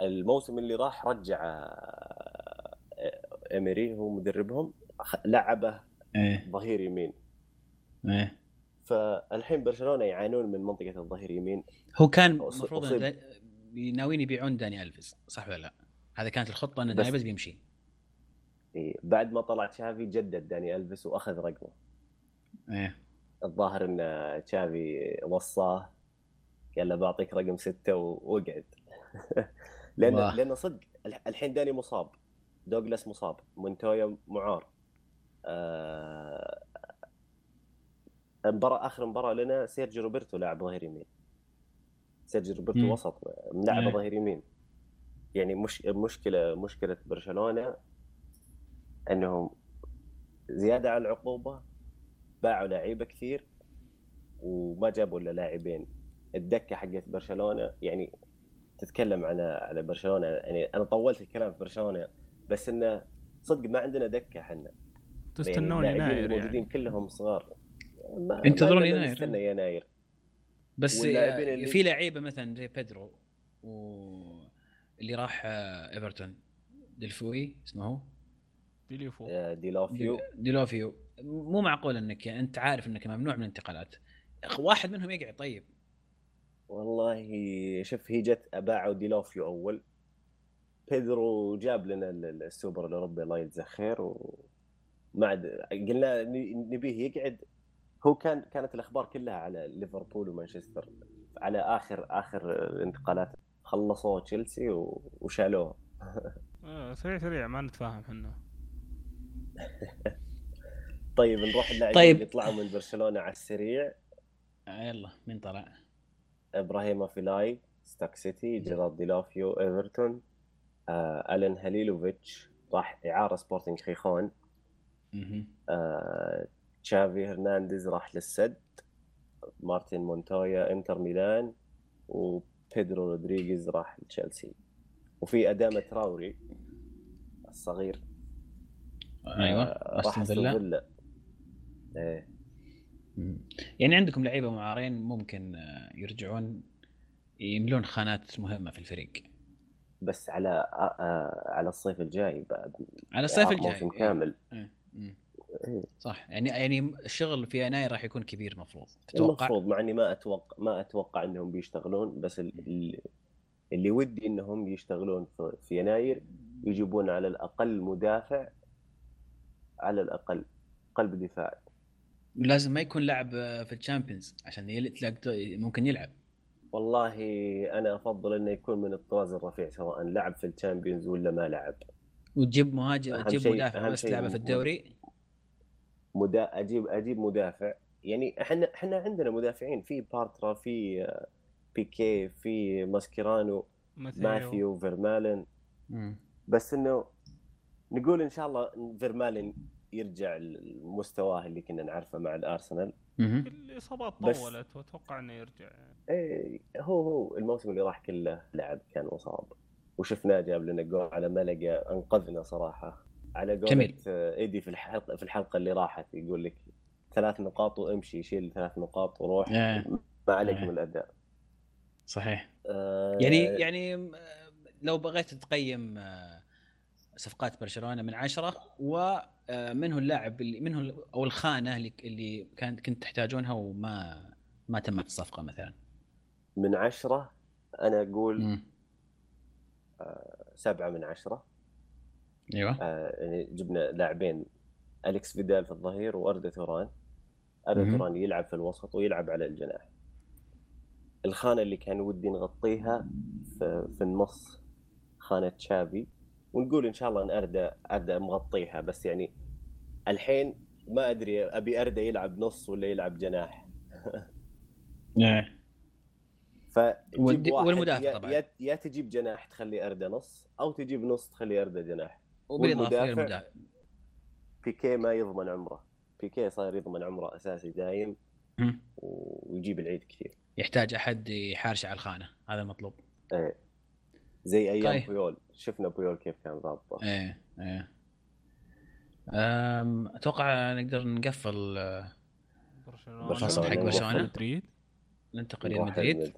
الموسم اللي راح رجع آه، اميري هو مدربهم لعبه إيه. ظهير يمين. إيه. فالحين برشلونة يعانون من منطقة الظهير يمين. هو كان المفروض ناويين يبيعون داني ألفيز صح ولا لا؟ هذا كانت الخطة إن داني ألفيز بيمشي. إيه. بعد ما طلع تشافي جدد داني ألفيس وأخذ رقمه. إيه الظاهر إن تشافي وصاه قال له بعطيك رقم ستة و- واقعد *laughs* لأن واه. لأن صدق الح- الحين داني مصاب دوغلاس مصاب مونتويا معار آه، مباراة آخر مباراة لنا سيرجيو روبرتو لاعب ظهير يمين سيرجيو روبرتو مم. وسط ملاعب إيه. ظهير يمين يعني مش مشكلة مشكلة برشلونة إنهم زيادة على العقوبة باعوا لعيبة كثير وما جابوا إلا لاعبين. الدكة حقت برشلونة يعني تتكلم عن على برشلونة يعني أنا طولت الكلام في برشلونة بس إنه صدق ما عندنا دكة إحنا. تستنون يعني يناير الموجودين يعني كلهم صغار. ما ينتظرون ما عندنا يناير. نستنى يناير. بس اللي- في لعيبة مثلا زي بيدرو و اللي راح إيفرتون. دلفوي اسمه هو؟ ديليفو. ديلوفيو دي- ديلوفيو مو معقول إنك يعني أنت عارف إنك ممنوع من الانتقالات. واحد منهم يقعد طيب. والله شوف هي جت باعوا ديلوفيو أول. بيدرو جاب لنا ال- ال- السوبر الأوروبي الله يجزاه خير وما عاد قلنا ن- نبيه يقعد. هو كان كانت الأخبار كلها على ليفربول ومانشستر على اخر آخر الانتقالات. خلصوا تشيلسي وشالوه. آه سريع سريع ما نتفاهم إحنا. *laughs* طيب نروح اللاعبين طيب. اللي طلعوا من برشلونة على السريع. آه، يلا مين طلع؟ إبراهيم أفيلاي ستوك سيتي جيرارد ديلوفيو إيفرتون آه ألين هاليلوفيتش راح إعارة سبورتنج خيخون. آه تشافي هرنانديز راح للسد. مارتن مونتويا إنتر ميلان وبيدرو رودريغيز راح لتشيلسي. وفي أداما تراوري الصغير. أيوه آه، راح أستون فيلا. إيه. يعني عندكم لعيبة معارين ممكن آه، يرجعون يملون خانات مهمة في الفريق بس على آه آه على الصيف الجاي بعد على الصيف الجاي موسم إيه. كامل إيه. مم. إيه. صح يعني يعني الشغل في يناير راح يكون كبير المفروض تتوقع المفروض مع إني ما أتوقع ما أتوقع إنهم بيشتغلون بس ال- ال- اللي ودي إنهم يشتغلون في- في يناير يجيبون على الأقل مدافع على الأقل قلب دفاع لازم ما يكون لاعب آه، في الشامبيونز عشان يل- تلاقي ممكن يلعب. والله أنا أفضل إنه يكون من الطراز الرفيع سواء لعب في الشامبيونز ولا ما لعب. وتجيب مهاجم تجيب مدافع بس لعبه في الدوري. مدا... أجيب أجيب مدافع. يعني إحنا إحنا عندنا مدافعين في بارترا في آه، بيكي في ماسكيرانو ماثيو. فيرمايلين. بس إنه نقول إن شاء الله فيرمالن يرجع لمستواه اللي كنا نعرفه مع الأرسنال. الإصابات طولت وأتوقع إنه يرجع يعني. إيه هو هو الموسم اللي راح كله لعب كان مصاب وشفناه جاب لنا جول على ملقا أنقذنا صراحة على قولة جميل. آه، إيدي في الحلقة في الحلقة اللي راحت يقول لك ثلاث نقاط وامشي شيل ثلاث نقاط وروح. ما عليك. من الأداء صحيح آه، يعني يعني آه، لو بغيت تقيم آه، صفقات برشلونة من عشرة ومن هو اللاعب اللي من هو أو الخانة اللي اللي كانت كنت تحتاجونها وما ما تمت الصفقة مثلا. من عشرة أنا أقول مم. سبعة من عشرة. أيوه. آه، يعني جبنا لاعبين أليكس فيدال في الظهير وأردا توران أردا. توران يلعب في الوسط ويلعب على الجناح. الخانة اللي كان ودي نغطيها في, في النص خانة تشافي. ونقول إن شاء الله إن أردا أردا مغطيها بس يعني الحين ما أدري أبي أردا يلعب نص ولا يلعب جناح. *laughs* والد- واحد والمدافع طبعاً. يا, يا تجيب جناح تخلي أردا نص أو تجيب نص تخلي أردا جناح. وبالاضافه والمدافع- للمدافع بيكي ما يضمن عمره. بيكي صاير يضمن عمره أساسي دايم. ويجيب العيد كثير. يحتاج أحد يحارش على الخانة. هذا المطلوب. إيه. زي أيام طيب. بويول شفنا بويول كيف كان ضابطه إيه إيه أم، أتوقع نقدر نقفل آه، برشلونة. حق برشلونة. مدريد ننتقل إلى مدريد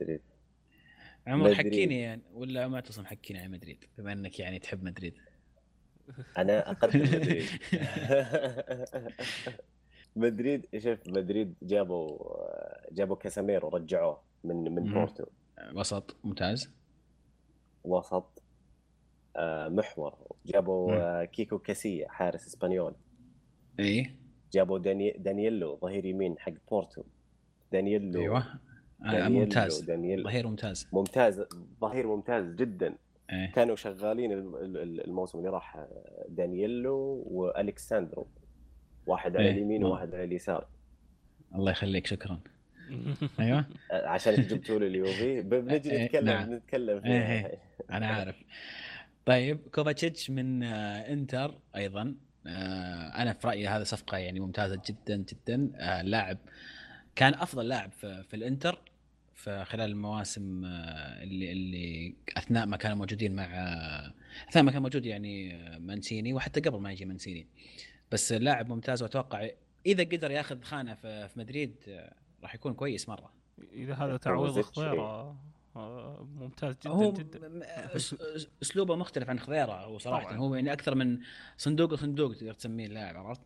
عمر. حكيني يعني ولا معتصم حكيني عن مدريد بما إنك يعني تحب مدريد أنا أقدم *laughs* مدريد *laughs* مدريد شوف مدريد جابوا جابوا كاسيميرو رجعوه من من. بورتو وسط ممتاز وسط آه، محور. جابوا. آه، كيكو كاسيا حارس إسبانيول. اي جابوا داني... دانيلو ظهير يمين حق بورتو. دانيلو أيوه. آه، دانيلو ممتاز. دانيلو. ظهير ممتاز. ممتاز ظهير ممتاز جدا. إيه. كانوا شغالين الم- ال- الموسم اللي راح دانييلو والكساندرو واحد على إيه، اليمين وواحد على اليسار. الله يخليك شكرا. *laughs* أيوه. آه، عشان جبتوا لي اليوفي *laughs* بنجي إيه، نتكلم نعم. نتكلم إيه، فيها. أنا عارف. طيب كوفاتشيتش من آه، إنتر أيضا. آه، أنا في رأيي هذا صفقة يعني ممتازة جدا جدا. لاعب كان أفضل لاعب في, الإنتر في خلال المواسم اللي اللي أثناء ما كانوا موجودين مع أثناء ما كان موجود يعني مانسيني وحتى قبل ما يجي مانسيني. بس لاعب ممتاز وأتوقع إذا قدر ياخذ خانة في, مدريد راح يكون كويس مرة. إذا هذا تعويض خضيرة آه، ممتاز جدا هو جدا. أسلوبه مختلف عن خضيرة هو صراحة. طبعاً. هو يعني أكثر من صندوق وصندوق تقدر تسميه اللاعب عرفت.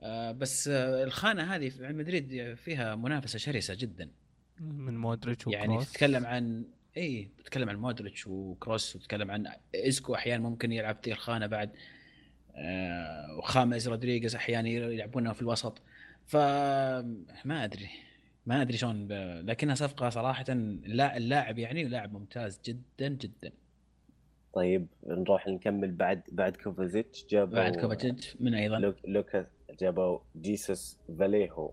آه بس آه الخانة هذه في مدريد فيها منافسة شرسة جدا. من مودريتش وكروس. يعني تتكلم عن اي تتكلم عن مودريتش وكروس وتتكلم عن إيسكو أحيانا ممكن يلعب في الخانه بعد آه وخاميس رودريغيز أحيانا يلعبونها في الوسط. فما أدري. ما أدري شلون ب... لكنها صفقة صراحة اللا- اللاعب يعني لاعب ممتاز جدا جدا طيب نروح نكمل بعد بعد كوفاتشيتش جابوا بعد كوفاتشيتش من أيضا لوك لوكاس جابوا جيسوس فاليهو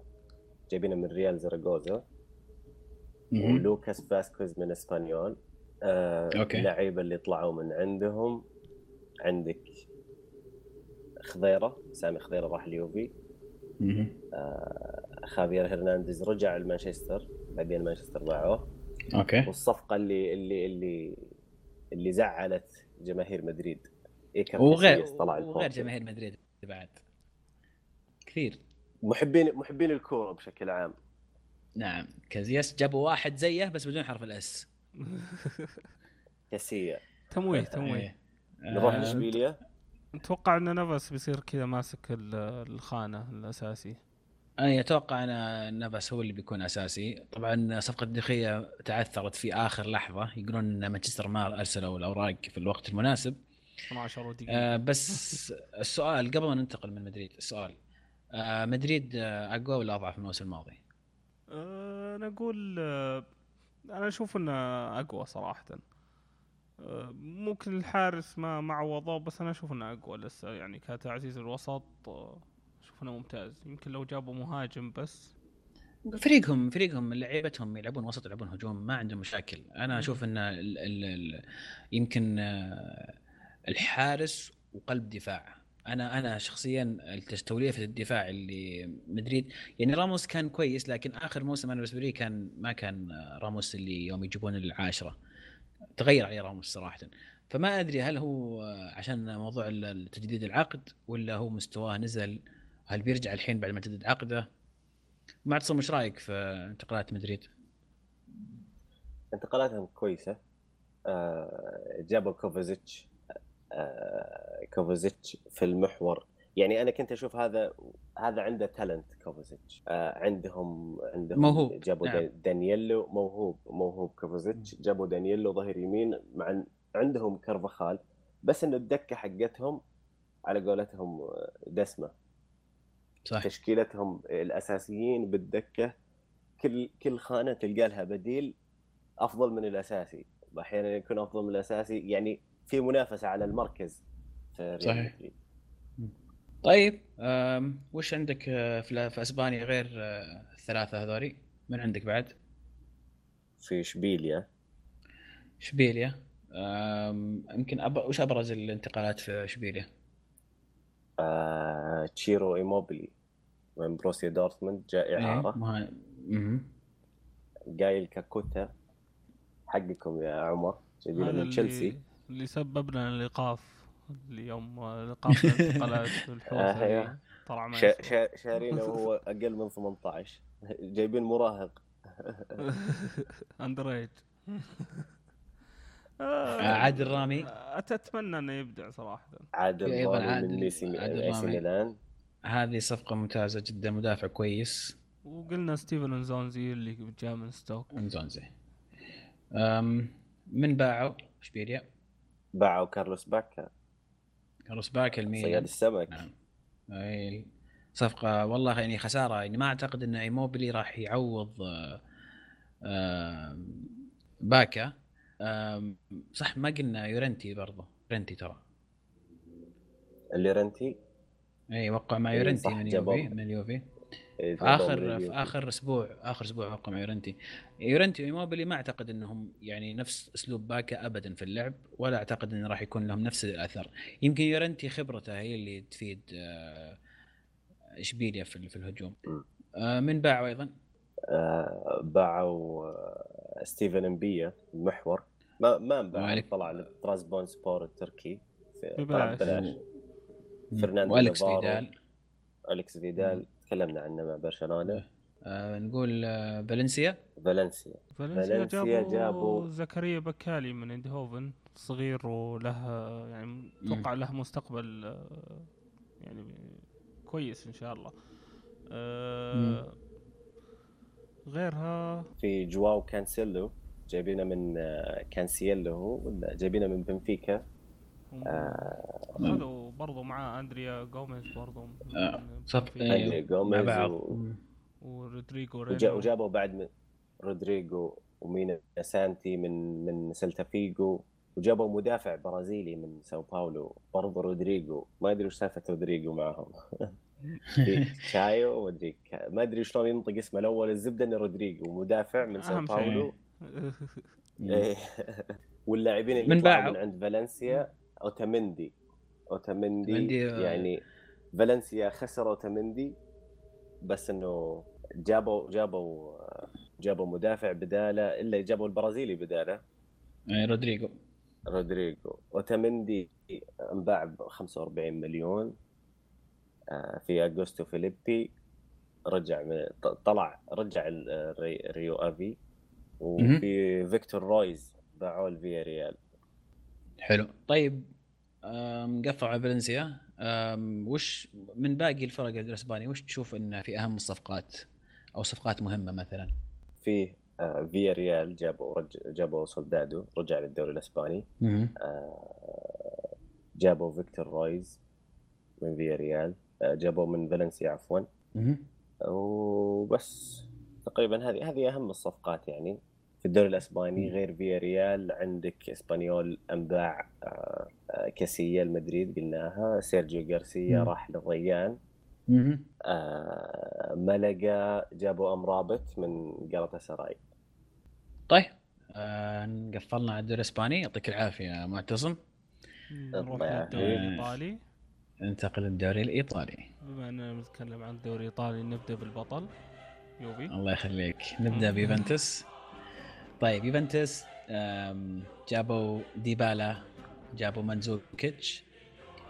جايبينه من ريال زراغوزا. ولوكاس فاسكوز من إسبانيول آه okay. اللعيبة اللي طلعوا من عندهم عندك خضيرة سامي خضيرة راح اليوفي. خافير هرنانديز رجع لمانشستر بعدين مانشستر باعوه okay. والصفقة اللي اللي اللي اللي زعلت جماهير مدريد. إيكر وغير طلع وغير. جماهير مدريد بعد. كثير. محبين محبين الكورة بشكل عام. نعم. كازياس جابوا واحد زيه بس بدون حرف الإس. *laughs* كاسيا تمويه تمويه. إيه. نروح آه، لاشبيليا أتوقع إن نفس بيصير كذا ماسك ال- الخانة الأساسي. أنا أتوقع أنا نفس هو اللي بيكون أساسي. طبعا صفقة دخيه تعثرت في آخر لحظة. يقولون إن مانشستر ما أرسلوا الأوراق في الوقت المناسب. 12 دقيقه آه بس السؤال قبل ما ننتقل من مدريد السؤال آه مدريد آه أقوى ولا أضعف من الموسم الماضي؟ آه، أنا أقول آه، أنا أشوف إنه أقوى صراحة. ممكن الحارس ما ما عوضوه بس أنا أشوف إنه أقوى لسه يعني كتعزيز الوسط أشوف إنه ممتاز. يمكن لو جابوا مهاجم بس. فريقهم فريقهم لعيبتهم يلعبون وسط يلعبون هجوم ما عندهم مشاكل. أنا أشوف إن ال ال ال يمكن آه، الحارس وقلب دفاع. أنا أنا شخصيا توليفه الدفاع اللي مدريد يعني راموس كان كويس لكن آخر موسم أنا بالنسبة لي كان ما كان آه، راموس اللي يوم يجيبون العاشرة. تغير عليه راموس صراحة فما أدري هل هو عشان موضوع تجديد العقد ولا هو مستواه نزل هل بيرجع الحين بعد ما جدد عقده؟ معتصم إيش رأيك في انتقالات مدريد؟ انتقالاتهم كويسة. آه جابوا كوفازيتش. آه كوفازيتش في المحور. يعني أنا كنت أشوف هذا هذا عنده تالنت كوفازيتش آه عندهم عندهم موهوب، جابوا نعم. دانييلو موهوب موهوب كوفازيتش جابوا دانييلو ظهير يمين مع عندهم كرفخال بس إنه الدكه حقتهم على قولتهم آه، دسمة. صح تشكيلتهم الأساسيين بالدكة كل كل خانة تلقى لها بديل أفضل من الأساسي. أحيانا يكون أفضل من الأساسي يعني في منافسة على المركز في صحيح. طيب أم وش عندك آه، في في أسبانيا غير آه، الثلاثة هذولي؟ من عندك بعد؟ في إشبيليا إشبيليا يمكن أب... وش أبرز الانتقالات في إشبيليا؟ آه تشيرو إيموبيلي من بوروسيا دورتموند جاء إيه، إعارة مها... مهم. جايل كاكوتا حقكم يا عمر جايبينه من تشيلسي اللي, اللي سبب لنا الإيقاف اللي يوم ايقاف الانتقالات في الحوسه آه، أيوه. طلع شارينه *laughs* وهو أقل من 18 جايبين مراهق. *laughs* under age آه، عادل رامي. أتمنى إنه يبدع صراحة. عادل أيضاً رامي من اي. ميلان. هذه صفقة ممتازة جدا مدافع كويس. وقلنا ستيفن نزونزي اللي جاء من ستوك. نزونزي. من باعوا؟ اشبيليا؟ باعوا كارلوس باكا كارلوس باكا صياد الميلان السمك. نعم. اي صفقة والله يعني خسارة. يعني ما أعتقد إن إيموبيلي راح يعوض آه، آه، باكا. آم، صح ما قلنا يورنتي برضه يورنتي ترى. يورنتي إي وقع مع يورنتي من جابوه. يوفي من اليوفي في جابوه من اخر في. آخر أسبوع آخر أسبوع وقع مع يورنتي. يورنتي وإيموبيلي ما أعتقد إنهم يعني نفس أسلوب باكا ابدا في اللعب ولا أعتقد انه راح يكون لهم نفس الأثر. يمكن يورنتي خبرته هي اللي تفيد آه، إشبيليا في في الهجوم. آه، من باعوا أيضا؟ آه، باعوا آه، ستيفن امبيا المحور. ما ما انباع طلع لترازبون سبور التركي. في- ببلاش. فرناندو والكس. فيدال. أليكس فيدال. تكلمنا عنه مع برشلونة. آه، نقول آه، فالنسيا؟ فالنسيا. فالنسيا فالنسيا جابوا, جابوا- زكريا بكالي من اندهوفن صغير وله يعني أتوقع له مستقبل آه، يعني كويس إن شاء الله. آه، غيرها؟ في جواو كانسيلو جايبينه من آه، ولا جايبينه من بنفيكا. آه. هذا برضو معاه أندريه جوميز برضو من- آه، من صف- بنفيكا. أيوه. أندريه مع جوميز. ورودريجو وجابوا بعد من رودريجو ومينا سانتي مينا من من سيلتا فيجو وجابوا مدافع برازيلي من ساو باولو برضه رودريجو ما أدري وش سالفة رودريجو معهم *laughs* في تشايو ما أدري ك- ما أدري شلون ينطق اسمه الأول الزبدة انه رودريجو مدافع من ساو. باولو. *laughs* إيه. واللاعبين اللي من؟ من عند فالنسيا أوتامندي. أوتامندي آه. يعني فالنسيا خسر أوتامندي بس إنه جابوا جابوا جابوا مدافع بداله إلا جابوا البرازيلي بداله. آه، رودريجو. رودريجو. أوتامندي انباع ب 45 مليون آه، في اغوستو فيليبي. رجع طلع رجع ريو أفي. وفي فيكتور رويز باعوه لفياريال حلو. طيب آم، قفوا على فالنسيا. وش من باقي الفرق الاسبانيه وش تشوف انه في أهم الصفقات أو صفقات مهمة مثلا؟ فيه آه، فياريال جابوا رج... جابوا سولدادو رجع للدوري الأسباني. آه، جابوا فيكتور رويز من فياريال آه، جابوا من فالنسيا عفوا. وبس تقريبا هذه هذه أهم الصفقات يعني. في الدوري الإسباني. غير فياريال عندك إسبانيول أنباع آه، آه، كاسيا المدريد قلناها سيرجيو غارسيا. راح للريان. آه، ملقا جابوا امرابط من جالاتا سراي. طيب آه، قفلنا على الدوري الإسباني. يعطيك العافية معتصم. نروح للدوري. الإيطالي. ننتقل للدوري الإيطالي. بما أننا نتكلم عن الدوري الإيطالي نبدأ بالبطل. يوفي. الله يخليك. نبدأ بيوفنتوس. طيب يوفنتوس جابوا ديبالا جابوا مانزوكيتش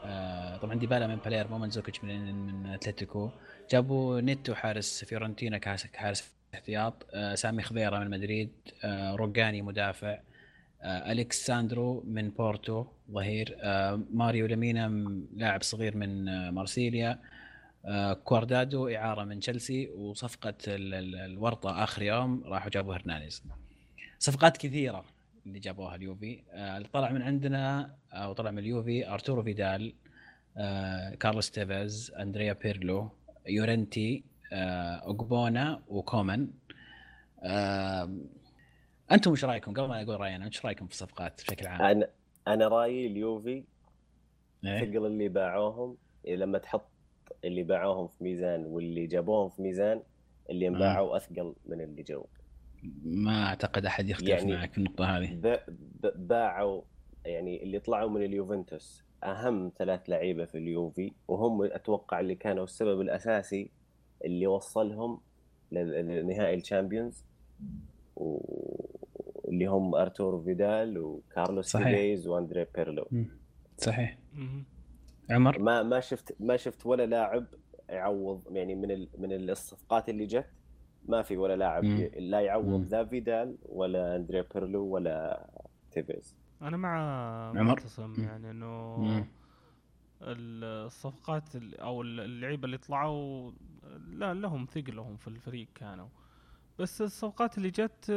آه، طبعا ديبالا من باليرمو مانزوكيتش من من أتلتيكو. جابوا نيتو حارس فيورنتينا كحارس احتياط. آه، سامي خضيرة من مدريد. آه، روجاني مدافع. أليكس ساندرو من بورتو ظهير. ماريو لامينا لاعب صغير من مارسيليا. كوادرادو إعارة من تشيلسي. وصفقة ال- ال- الورطة آخر يوم راحوا جابوا هرنانيز. صفقات كثيرة اللي جابوها اليوفي. آه، اللي طلع من عندنا أو طلع من اليوفي أرتورو فيدال آه، كارلوس تيفيز أندريا بيرلو يورنتي آه، اوجبونا وكومان. آه، أنتم إيش رأيكم؟ قبل ما أقول رأيي أنا إيش رأيكم في الصفقات بشكل عام؟ أنا أنا رأيي اليوفي إيه؟ ثقل اللي باعوهم. لما تحط اللي باعوهم في ميزان واللي جابوهم في ميزان اللي انباعوا أثقل من اللي جو ما أعتقد أحد يختلف يعني- معك في النقطة هذه ب- ب- باعوا يعني اللي طلعوا من اليوفنتوس أهم ثلاث لعيبة في اليوفي وهم أتوقع اللي كانوا السبب الأساسي اللي وصلهم لل- لنهائي الشامبيونز واللي هم ارتورو فيدال وكارلوس. تيفيز وأندريا بيرلو. صحيح. عمر ما ما شفت ما شفت ولا لاعب يعوض يعني من ال- من الصفقات اللي جت ما في ولا لاعب لا يعوض. ذا فيدال ولا اندريا بيرلو ولا تيفيز أنا مع؟ معتصم مم. يعني إنه. الصفقات ال- أو اللعيبة اللي طلعوا لا لهم ثقلهم في الفريق كانوا بس الصفقات اللي جت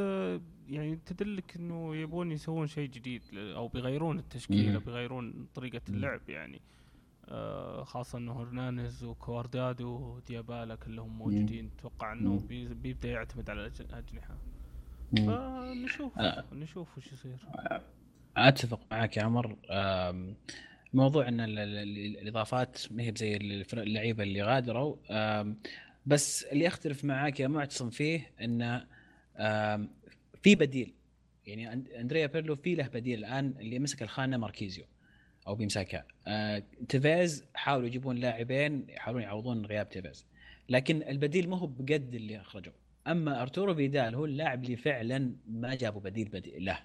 يعني تدلك إنه يبون يسوون شيء جديد أو بيغيرون التشكيله. بيغيرون طريقة. اللعب يعني آه خاصة إنه هرنانيز وكواردادو وديابالا كلهم موجودين. أتوقع إنه بيبدأ يعتمد على مم. فنشوف آه. نشوف وش يصير. أتفق معك يا عمر. موضوع إن ال- ال- ال- الإضافات ما هي الفرق- اللعيبة اللي غادروا. بس اللي أختلف معاك يا معتصم فيه انه في بديل. يعني أندريا بيرلو في له بديل الآن اللي مسك الخانة ماركيزيو. أو بيمسكها آه، تيفيز حاولوا يجيبون لاعبين يحاولون يعوضون غياب تيفيز. لكن البديل ما هو بقد اللي اخرجوا أما أرتورو فيدال هو اللاعب اللي فعلا ما جابوا بديل بديل له.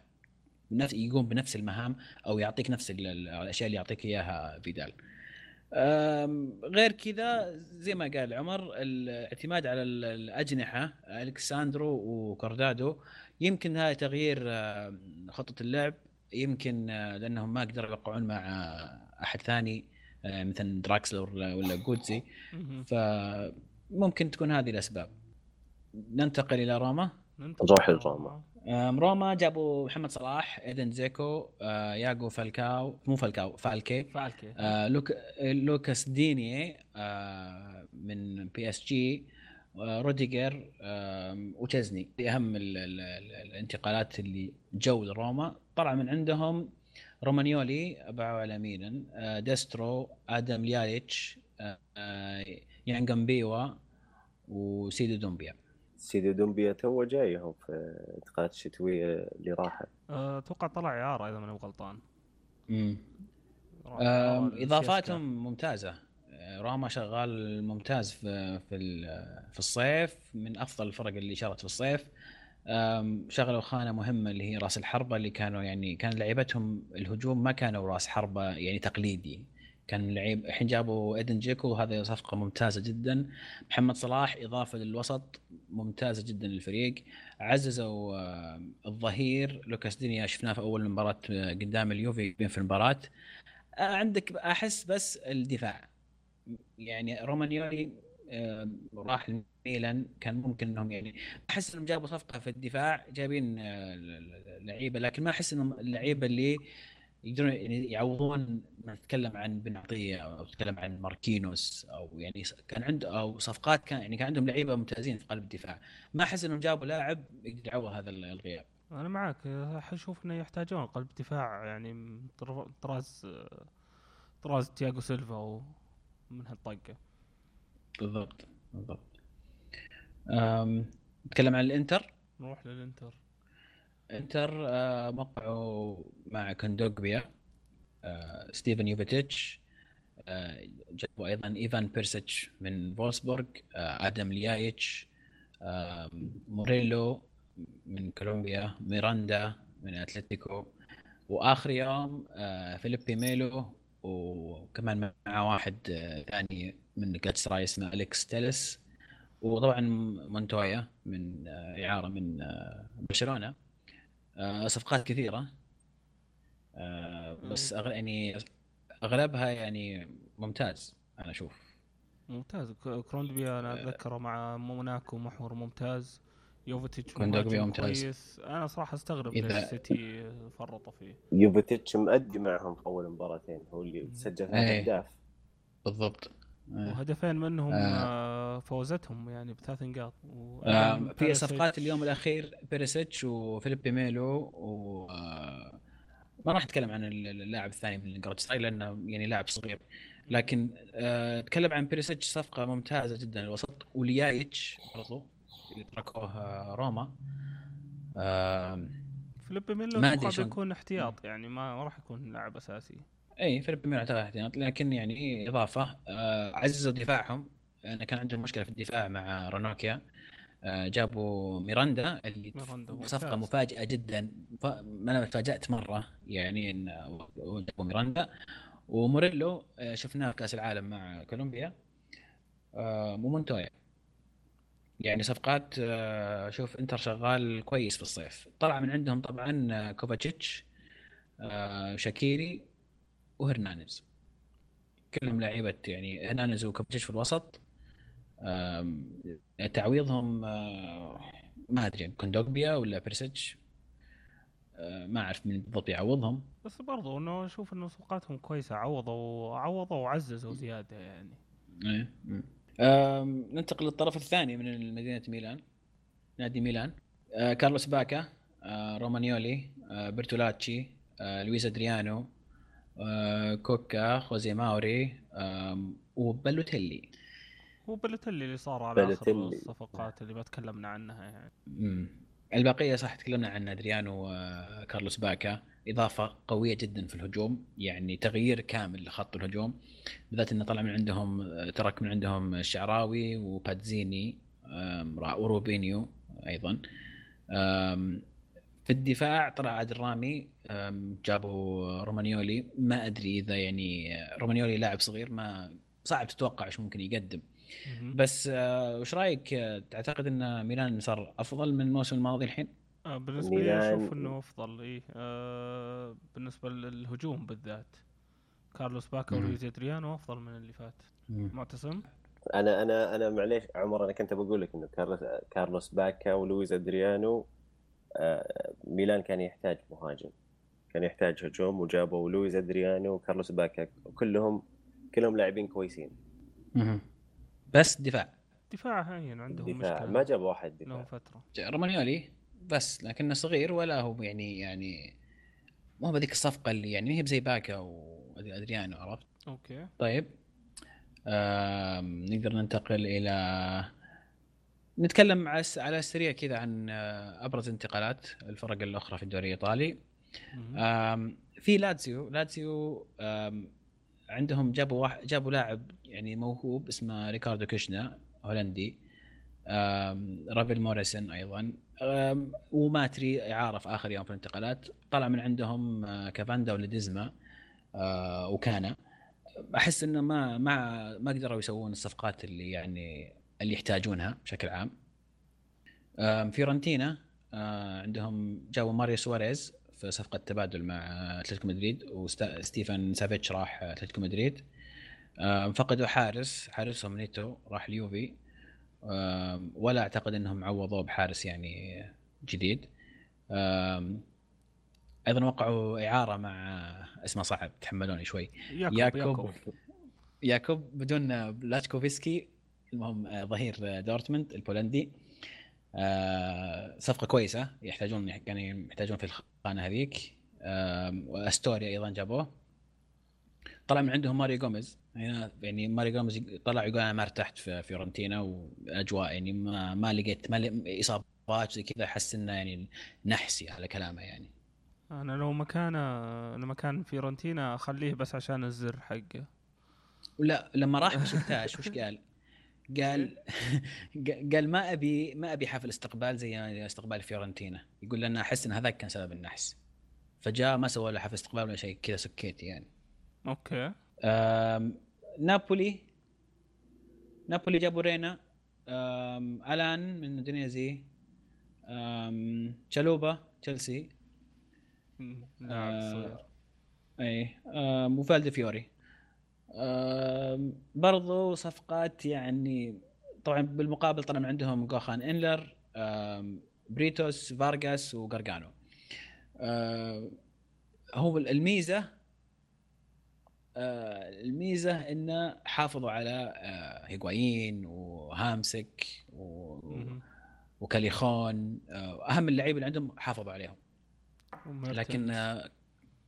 نفس يقوم بنفس المهام أو يعطيك نفس ال- ال- الأشياء اللي يعطيك إياها فيدال. غير كذا زي ما قال عمر الاعتماد على ال- الأجنحة ألكساندرو وكوادرادو يمكن هذا تغيير خطة اللعب. يمكن آه، لأنهم ما قدروا يوقعون مع آه، أحد ثاني آه، مثلا دراكسلر ولا- جوتزي. فممكن تكون هذه الأسباب. ننتقل إلى روما. نروح لروما. روما. جابوا محمد صلاح إيدن زيكو ياغو فالكاو مو فالكاو فالكي. فالكي. لوك لوكاس ديني من PSG روديجر وتشزني أهم ال ال ال الانتقالات اللي جو لروما. طلع من عندهم رومانيولي باعوا على ميلان آه، ديسترو آدم ليايتش آه، آه، يانجمبيوا وسيدو دومبيا. سيدي دومبيا تو جايهم في الانتقالات الشتوية اللي راحت. آه، أتوقع طلع اعاره إذا ماني غلطان. مم. راح إعارة أم، لسيسكا. اضافاتهم ممتازة. روما شغال ممتاز في في ال- في الصيف من أفضل الفرق اللي شرت في الصيف. شغلوا خانه مهمة اللي هي رأس الحربة اللي كانوا يعني كان لعيبتهم الهجوم ما كانوا رأس حربة يعني تقليدي. كان لعيب الحين جابوا إيدن جيكو هذه صفقة ممتازة جدا. محمد صلاح إضافة للوسط ممتازة جدا للفريق. عززوا الظهير لوكاس دينيا شفناه في أول مباراة آه، قدام اليوفي في المباراة. آه، عندك أحس بس الدفاع. يعني رومانيولي راح الميلان كان ممكن إنهم يعني أحس إنهم جابوا صفقة في الدفاع جايبين آه، لعيبة لكن ما أحس إنهم اللعيبة اللي يقدرون يعني يعوضون ما نتكلم عن بن عطية أو نتكلم عن ماركينوس أو يعني كان عنده أو صفقات كان يعني كان عندهم لعيبة ممتازين في قلب الدفاع. ما أحس إنهم جابوا لاعب يقدر يعوض هذا الغياب. أنا معك أشوف إنه يحتاجون قلب دفاع يعني طراز طراز تياغو سيلفا ومن هالطقه بالضبط بالضبط. نتكلم عن الإنتر. نروح للإنتر. إنتر آه، موقعوا مع كوندوجبيا آه، ستيفن يوفيتيتش آه، جابوا أيضا إيفان بيرسيتش من فولسبورغ آدم ليايتش موريلو من كولومبيا ميراندا من أتلتيكو وآخر يوم فيليبي ميلو وكمان مع واحد ثاني من جلاتسراي اسمه أليكس تيلس وطبعا مونتويا من آه، إعارة من آه، برشلونه آه، صفقات كثيرة. بس أغ... يعني أغلبها يعني ممتاز أنا أشوف. ممتاز. ك- كروندبيا أنا أتذكره مع موناكو محور ممتاز. يوفيتش ممتاز. كويس. أنا صراحة أستغرب إذا- ليش السيتي فرطوا فيه. يوفيتش مأدي معهم في أول مباراتين. هو اللي سجل ثلاث إيه. أهداف. بالضبط. وهدفين منهم آه. آه، فوزتهم يعني بثلاث نقاط و- آه، أيضاً في. صفقات اليوم الأخير بيريسيتش وفيليبي ميلو و آه، ما راح اتكلم عن اللاعب الثاني من جلاتسراي لأنه يعني لاعب صغير. لكن آه، اتكلم عن بيريسيتش صفقة ممتازة جدا. الوسط وليايتش برضو اللي تركوه آه، روما. آه، فيليب ميلو ما بيكون احتياط يعني ما ما راح يكون لاعب أساسي. إي فيليب ميلو اعتقد احتياط لكن يعني إضافة آه، عززوا دفاعهم لأن كان عندهم مشكلة في الدفاع مع رانوكيا. آه، جابوا ميراندا اللي ميراندا صفقة. مفاجاه جدا. ف... أنا تفاجأت مرة يعني إن جابوا ميراندا. وموريلو آه، شفناه في كأس العالم مع كولومبيا. آه، ومونتويا يعني صفقات آه، شوف إنتر شغال كويس في الصيف. طلع من عندهم طبعا آه، كوفاتشيتش آه، شاكيري. وهرنانيز كلهم لعيبة يعني هرنانيز وكوفاتشيتش في الوسط. تعويضهم آه، ما أدري كوندوجبيا ولا بيرسيتش. آه، ما أعرف من بالضبط يعوضهم. بس برضو إنه أشوف إنه صفقاتهم كويسة عوضوا عوضوا وعززوا زيادة يعني. إيه ننتقل للطرف الثاني من مدينة ميلان نادي ميلان. آه، كارلوس باكا رومانيولي برتولاتشي لويس أدريانو كوكا خوزي ماوري وبلوتيلي هو بلوتيلي اللي صار على آخر بلوتيلي. الصفقات اللي ما تكلمنا عنها يعني. مم. البقية صح تكلمنا عن أدريانو وكارلوس باكا. إضافة قوية جدا في الهجوم يعني تغيير كامل لخط الهجوم. بالذات إنه طلع من عندهم ترك من عندهم الشعراوي وباتزيني وروبينيو أيضا. في الدفاع طلع عادل رامي جابوا رومانيولي ما أدري إذا يعني رومانيولي لاعب صغير ما صعب تتوقع إيش ممكن يقدم. بس آه، وش رأيك آه، تعتقد إن ميلان صار أفضل من الموسم الماضي الحين؟ آه بالنسبة لي أشوف إنه أفضل إيه آه بالنسبة للهجوم بالذات كارلوس باكا. ولويز ادريانو أفضل من اللي فات معتصم أنا أنا أنا معليش عمر أنا كنت بقول لك إنه كارلوس كارلوس باكا ولويز أدريانو آه، ميلان كان يحتاج مهاجم كان يحتاج هجوم وجابوا لويز أدريانو وكارلوس باكا كلهم كلهم لاعبين كويسين. بس دفاع. دفاع هين عندهم دفاع. مشكلة ما جابوا واحد لهم دفاع فتره رومانيولي بس لكنه صغير ولا هو يعني يعني ما هو بذيك الصفقة اللي يعني ما هي بزي باكا وأدريانو عرفت؟ okay. طيب. آم، نقدر ننتقل إلى نتكلم على الس- على السريع كذا عن آه، أبرز انتقالات الفرق الأخرى في الدوري الإيطالي. في لاتسيو. لاتسيو عندهم جابوا واحد جابوا لاعب يعني موهوب اسمه ريكاردو كيشنا هولندي. رافيل موريسن أيضا. وماتري اعاره في آخر يوم في الانتقالات. طلع من عندهم آه، كافاندا وليدزما آه، وكانا. أحس إنه ما ما ما قدروا يسوون الصفقات اللي يعني اللي يحتاجونها بشكل عام. فيورنتينا آه، عندهم جابوا ماريو سواريز في صفقة تبادل مع أتلتيكو مدريد وستيفن سافيتش راح أتلتيكو مدريد. فقدوا حارس حارسهم نيتو راح اليوفي. ولا أعتقد إنهم عوضوه بحارس يعني جديد. أيضا وقعوا إعارة مع اسمه صعب تحملوني شوي. ياكوب ياكوب. ياكوب. ياكوب بدون بلاتشكوفسكي المهم آه، ظهير آه، دورتموند البولندي. آه، صفقة كويسة يحتاجون يعني يحتاجون في الخانة هذيك. وأستوريا أيضا جابوه. طلع من عندهم ماريو جوميز هنا يعني ماريو جوميز طلع يقول أنا ما ارتحت في فيورنتينا وأجواء يعني ما ما لقيت ما إصابات زي كذا أحس إنه يعني نحسي على كلامه يعني. أنا لو مكانه لما كان فيورنتينا أخليه بس عشان الزر حقه. ولا لما راح بشكتاش وش قال؟ قال *laughs* قال ما أبي ما أبي حفل استقبال زي استقبال فيورنتينا. يقول لأن أحس إن هذاك كان سبب النحس. فجاء ما سوى له حفل استقبال ولا شيء كذا سكيت يعني. Okay. نابولي نابولي جابوا رينا. ألان من أودينيزي. تشالوبا تشيلسي. لاعب آه، صغير. اي وفالديفيوري. برضو صفقات يعني طبعا بالمقابل طلع من عندهم جوخان إنلر بريتوس فارغاس وغارجانو آم، هو الميزة آه، الميزة إنه حافظوا على آه، هيغوايين وهامسك و... وكاليخون آه، أهم اللعيبة اللي عندهم حافظوا عليهم. لكن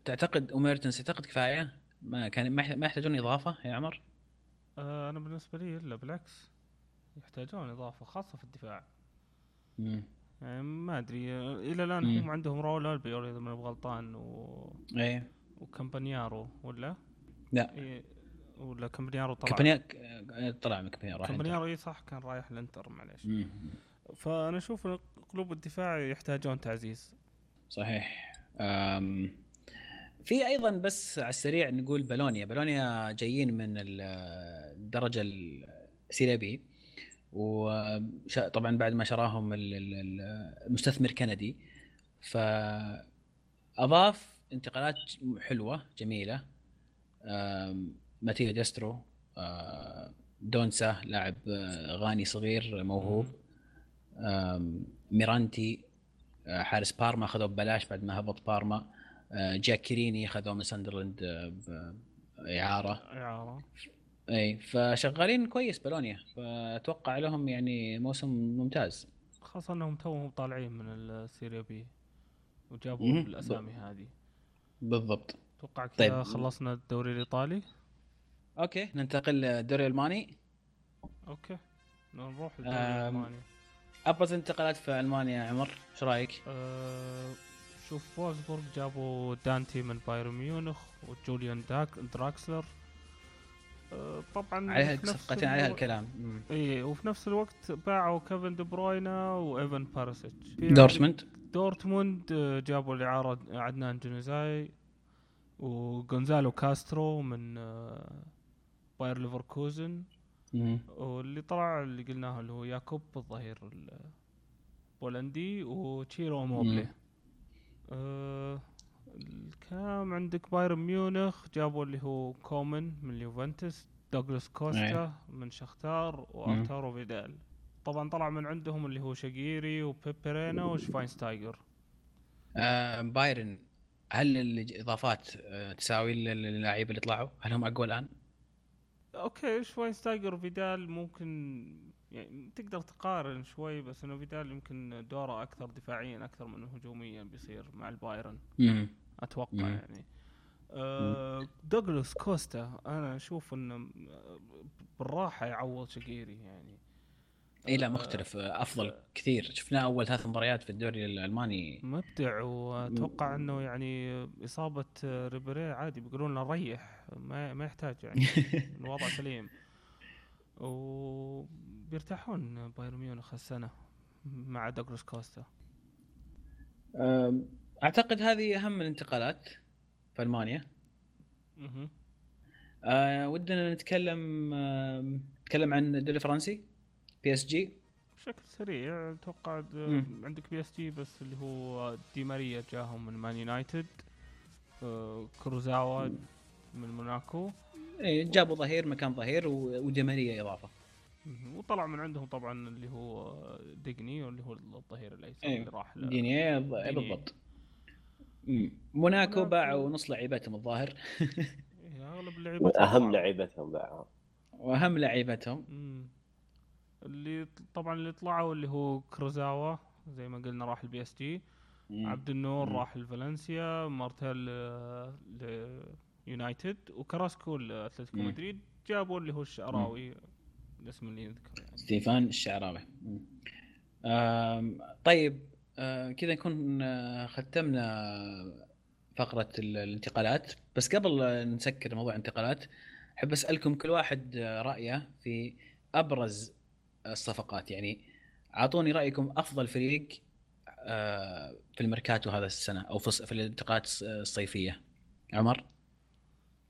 تعتقد وميرتنس تعتقد كفاية؟ ما كان ما يحت- ما يحتاجون إضافة يا عمر؟ آه أنا بالنسبة لي لا بالعكس. يحتاجون إضافة خاصة في الدفاع. مم. يعني ما أدري آه، إلى الآن. هم عندهم راؤول ألبيول إذا ماني بغلطان و... إيه. وكامبانيارو ولا؟ لا. إيه ولا كامبانيارو طلع. كابانيا آه، طلع من كابانيا راح كامبانيارو إي صح كان رايح الانتر معليش. فأنا أشوف قلوب الدفاع يحتاجون تعزيز. صحيح. أم في أيضا بس على السريع نقول بالونيا بالونيا جايين من ال- الدرجه السيريا بي وطبعا بعد ما شراهم ال- ال- ال- المستثمر كندي. فأضاف انتقالات حلوة جميلة. ماتيو ديسترو دونسا لاعب أه، غاني صغير موهوب. ميرانتي آه، حارس بارما أخذوه ببلاش بعد ما هبط بارما. آه، جاكيريني أخذوه من ساندرلاند آه، بإعارة إعارة. إي فشغالين كويس بولونيا. فأتوقع لهم يعني موسم ممتاز. خاصة أنهم توهم طالعين من السيريا بي وجابوا. الأسامي هذه. بالضبط. أتوقع كذا طيب. خلصنا الدوري الإيطالي؟ Okay ننتقل للدوري الألماني. Okay نروح للدوري الألماني. أبرز انتقالات في ألمانيا يا عمر إيش رأيك؟ أه شوف فولسبورغ جابوا دانتي من بايرن ميونخ وجوليان داك دراكسلر. أه طبعا عليها صفقتين عليها الكلام. اي وفي نفس الوقت باعوا كيفن دي بروينا وإيفان بيريسيتش دورتموند. دورتموند آه، جابوا الإعارة عدنان يانوزاي وغونزالو كاسترو من آه، باير ليفركوزن. واللي طلع اللي قلناه اللي هو ياكوب الظهير البولندي وتشيرو إيموبيلي الكلام عندك بايرن ميونخ؟ جابوا اللي هو كومن من اليوفنتوس دوغلاس كوستا من شختار وأرتورو فيدال. طبعا طلع من عندهم اللي هو شقيري وبيبي رينا وشفاينستايجر آه بايرن هل الإضافات آه تساوي اللعيبه اللي طلعوا؟ هل هم أقوى الآن؟ Okay شفاينستايجر وفيدال ممكن يعني تقدر تقارن شوي بس إنه فيدال يمكن دوره أكثر دفاعيا أكثر من هجوميا بيصير مع البايرن. أتوقع مم. يعني. آه دوغلاس كوستا أنا أشوف إنه بالراحة يعوض شقيري يعني. اي لا مختلف. آه، أفضل كثير. شفناه أول ثلاث مباريات في الدوري الألماني. مبدع وأتوقع إنه يعني إصابة ريبيري عادي بيقولون له ريح ما ما يحتاج يعني. *laughs* الوضع سليم. وبيرتاحون بايرن ميونخ السنة مع دوغلاس كوستا أعتقد هذه أهم الانتقالات في ألمانيا مهم. آه ودنا نتكلم آه نتكلم عن الدوري الفرنسي بي اس جي بشكل سريع أتوقع. عندك بي اس جي بس اللي هو دي ماريا جاهم من مان يونايتد آه، كورزاوا من موناكو إيه جابوا ظهير مكان ظهير و- ودي ماريا إضافة. وطلع من عندهم طبعا اللي هو ديجني واللي هو الظهير الأيسر أيوه. اللي راح دينيه دينية. بالضبط. موناكو. باعوا نص لعيبتهم الظاهر إيه، أغلب *laughs* اللعيبة اهم. لعيبتهم باعها وأهم لعيبتهم. اللي طبعا اللي طلعوا اللي هو كورزاوا زي ما قلنا راح البي إس جي مم. عبد النور مم. راح لفالنسيا مارتيل ليونايتد وكراسكو لاتلتيكو. مدريد جابوا اللي هو الشعراوي الاسم اللي يذكر يعني. ستيفان الشعراوي. طيب آه، كذا نكون آه، ختمنا فقرة ال- الانتقالات. بس قبل نسكر موضوع الانتقالات أحب أسألكم كل واحد آه، رأيه في أبرز الصفقات. يعني أعطوني رأيكم أفضل فريق في الميركاتو هذا السنة أو في الانتقالات الص- الصيفية. عمر؟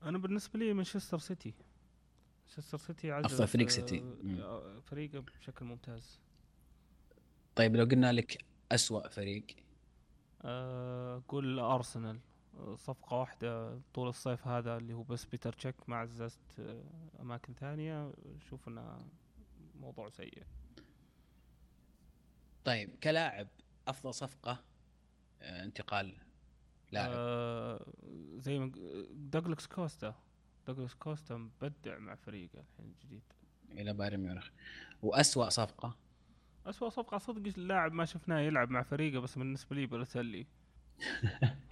أنا بالنسبة لي مانشستر سيتي. مانشستر سيتي عزز أفضل فريق آه، سيتي. آه، فريقه بشكل ممتاز. طيب لو قلنا لك أسوأ فريق؟ آه، قول أرسنال. آه، صفقة واحدة طول الصيف هذا اللي هو بس بيتر تشيك ما عززت آه، أماكن ثانية. شوف إنه موضوع سيء. طيب كلاعب أفضل صفقة آه، انتقال لاعب. آه زي ما دوغلاس كوستا. دوغلاس كوستا مبدع مع فريقه الحين الجديد. إلى بايرن ميونخ. وأسوأ صفقة؟ أسوأ صفقة صدق اللاعب ما شفناه يلعب مع فريقه بس بالنسبة لي بالوتيلي *laughs*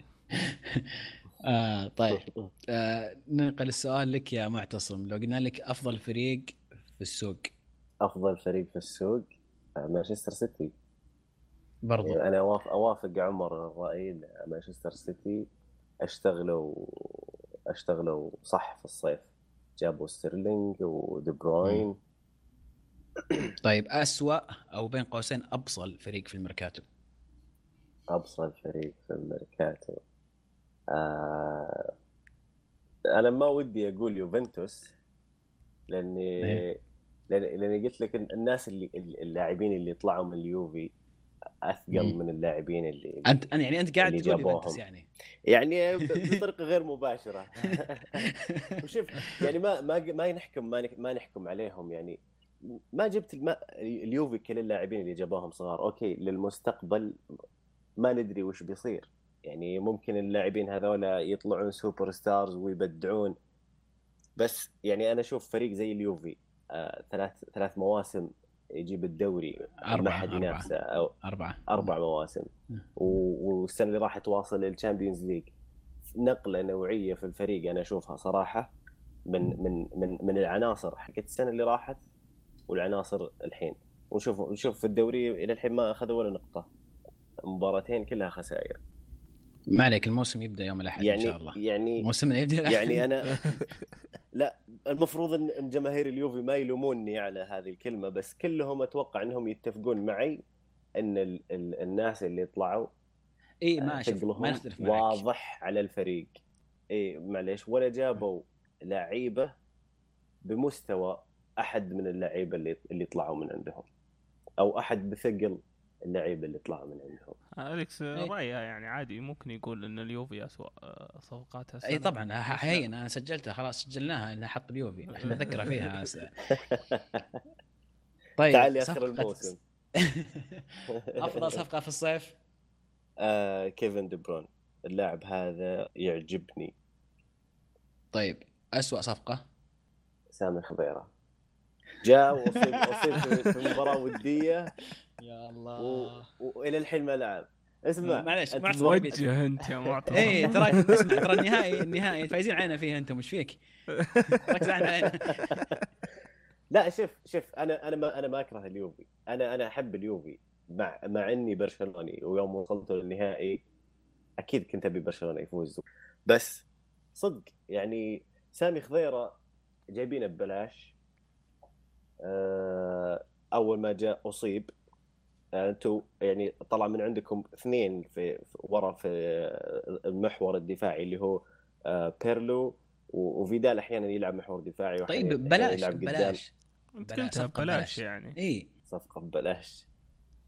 آه طيب. آه ننقل السؤال لك يا معتصم. لو قلنا لك أفضل فريق في السوق. أفضل فريق في السوق؟ آه، مانشستر سيتي. برضو. يعني أنا أوافق, أوافق عمر الرأي مانشستر سيتي أشتغلوا اشتغلوا صح في الصيف. جابوا ستيرلينج ودي بروين. طيب أسوأ أو بين قوسين أبصل فريق في الميركاتو؟ ابصل فريق في الميركاتو. آه أنا ما ودي أقول يوفنتوس لأني إيه. لأني قلت لك الناس اللي اللاعبين اللي طلعوا من اليوفي أثقل. من اللاعبين اللي انت يعني أنت قاعد تقول. يوفنتوس يعني. يعني *laughs* بطريقة غير مباشرة. *laughs* وشوف يعني ما ما ما نحكم ما نحكم عليهم يعني. ما جبت ما اليوفي كل اللاعبين اللي جابوهم صغار. أوكي للمستقبل ما ندري وش بيصير. يعني ممكن اللاعبين هذولا يطلعون super stars ويبدعون. بس يعني أنا أشوف فريق زي اليوفي آه ثلاث ثلاث مواسم يجيب الدوري ما أربعة حد أربعة. ينافسه أو أربعة. أربع مواسم. والسنة اللي راحت واصل لل Champions League نقلة نوعية في الفريق أنا أشوفها صراحة من من من من العناصر حقت السنة اللي راحت والعناصر الحين. ونشوف نشوف في الدوري إلى الحين ما أخذوا ولا نقطة. مباراتين كلها خسائر. ما عليك الموسم يبدأ يوم الأحد يعني ان شاء الله. يعني موسمنا يبدأ الأحد. يعني أنا *laughs* لا المفروض إن جماهير اليوفي ما يلوموني على هذه الكلمة بس كلهم أتوقع إنهم يتفقون معي إن ال ال الناس اللي يطلعوا إي ما شوف ما نختلف معك. واضح على الفريق. إي معليش ولا جابوا لعيبة بمستوى أحد من اللعيبة اللي اللي طلعوا من عندهم أو أحد بثقل اللعيبه اللي طلعوا من عندهم. أليكس إيه. رايه يعني عادي ممكن يقول إن اليوفي اسوء آه، صفقات. اي طبعا ه- بس لا. هين أنا سجلتها خلاص سجلناها انها حط اليوفي خلينا *laughs* نذكره فيها *laughs* طيب تعال اخر صفقة- الموسم. *laughs* أفضل صفقة في الصيف؟ آه كيفن دي برون اللاعب هذا يعجبني. طيب اسوء صفقة؟ سامي خضيره جاء واصيب اصيب في- في مباراه ودية. يا و... الله والى الحين ما لعب. اسمع. معليش، أنت ما تضرب- وجه انت يا معتصم اي تراك اسمع ترى النهائي النهائي. فايزين علينا فيها أنتم إيش فيك؟ ركز علينا لا شوف شوف أنا أنا ما أنا ما أكره اليوفي. أنا أنا أحب اليوفي مع مع إني برشلوني. ويوم وصلت للنهائي أكيد كنت أبي برشلونة يفوز. بس صدق يعني سامي خضيرة جايبينه ببلاش. آه، أول ما جاء أصيب. آه، أنتم يعني طلع من عندكم اثنين في ورا في المحور الدفاعي اللي هو آه، بيرلو وفيدال أحيانا يلعب محور دفاعي طيب أحياناً ببلاش يلعب قدام. ببلاش انت بلاش، قلتها صفقة ببلاش. يعني. إي. صفقة ببلاش.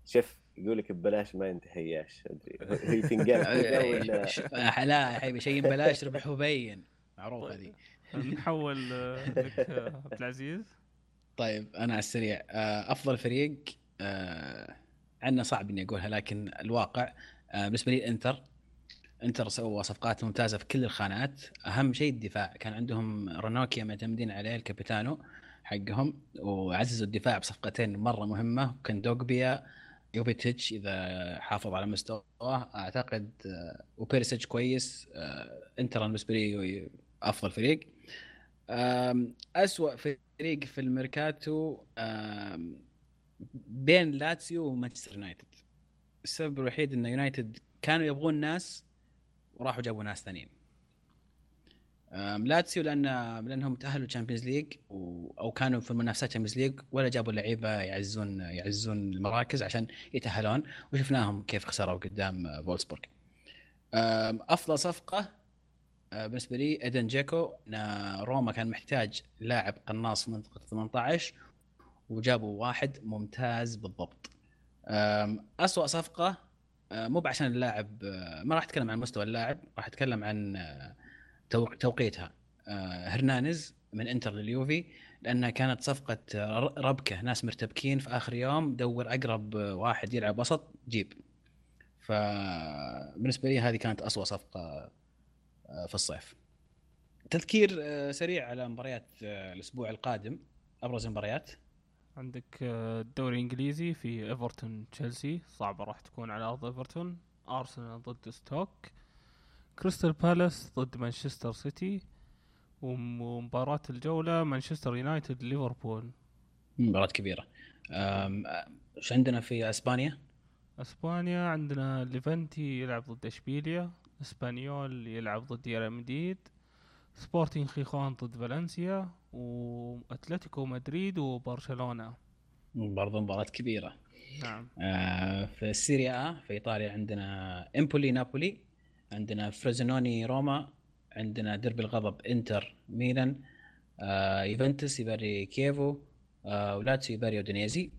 شوف يقول لك ببلاش ما ينتهياش أدري. *laughs* هي تنقال *laughs* لا يا حبيبي شيء ببلاش ربح وبين معروف هذه نحول آه، لك عبد العزيز. طيب أنا على السريع. أفضل فريق آه، عندنا صعب إني أقولها لكن الواقع آه، بالنسبة لي انتر إنتر سووا صفقات ممتازة في كل الخانات. أهم شيء الدفاع. كان عندهم رونوكيا معتمدين عليه الكابيتانو حقهم وعززوا الدفاع بصفقتين مرة مهمة. كان دوغبيا يوفيتيتش إذا حافظ على مستواه. أعتقد آه، وبيريسيتش كويس. آه، إنتر بالنسبة لي أفضل فريق. أسوأ فريق في الميركاتو بين لاتسيو ومانشستر يونايتد السبب الوحيد إن يونايتد كانوا يبغون ناس وراحوا جابوا ناس ثانيين لاتسيو لأن لأنهم تأهلوا Champions League. أو كانوا في منافسات Champions League ولا جابوا لعيبة يعزون يعزون المراكز عشان يتأهلون وشفناهم كيف خسروا قدام فولسبورغ أفضل صفقة آه، بالنسبة لي إيدين دجيكو روما كان محتاج لاعب قناص في منطقة 18 وجابوا واحد ممتاز بالضبط. أسوأ صفقة آه، مو بعشان اللاعب آه، ما راح أتكلم عن مستوى اللاعب راح أتكلم عن تو- توقيتها. هرنانيز من إنتر لليوفي لأنها كانت صفقة آه، ر- ربكة ناس مرتبكين في آخر يوم دور أقرب واحد يلعب وسط جيب. فبالنسبة لي هذه كانت أسوأ صفقة آه، في الصيف. تذكير سريع على مباريات الأسبوع القادم أبرز المباريات. عندك آه، الدوري الإنجليزي في إيفرتون تشيلسي. صعبة راح تكون على أرض إيفرتون. أرسنال ضد ستوك. كريستال بالاس ضد مانشستر سيتي. وم- ومباراة الجولة مانشستر يونايتد ليفربول. مباراة كبيرة. إيش عندنا في إسبانيا؟ إسبانيا عندنا ليفنتي يلعب ضد إشبيليا. إسبانيول يلعب ضد ريال مدريد. سبورتينغ خيخون ضد فالنسيا. وأتلتيكو مدريد وبرشلونة. برضو مباراة كبيرة. نعم. آه، في ال Serie A في إيطاليا عندنا إمبولي نابولي عندنا فروزينوني روما عندنا دربي الغضب إنتر ميلان آه، يوفنتوس يباري كييفو آه، ولاتسيو يباري أودينيزي.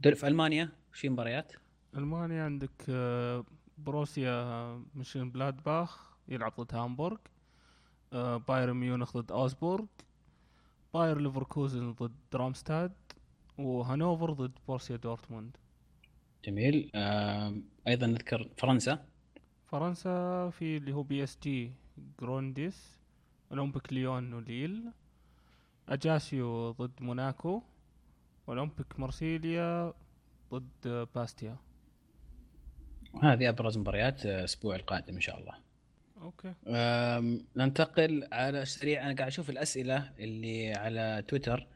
دول في ألمانيا في مباريات؟ ألمانيا عندك آه، بوروسيا مونشنغلادباخ يلعب ضد هامبورغ آه، بايرن ميونخ ضد أوغسبورغ باير ليفركوزن ضد درامستاد وهانوفر ضد بورسيا دورتموند. جميل. آم، أيضا نذكر فرنسا. فرنسا في اللي هو بي إس جي جرونديس اولمبيك ليون وليل اجاسيو ضد موناكو اولمبيك مرسيليا ضد باستيا هذه أبرز مباريات الأسبوع القادم إن شاء الله. Okay. ننتقل على السريع أنا قاعد أشوف الأسئلة اللي على تويتر.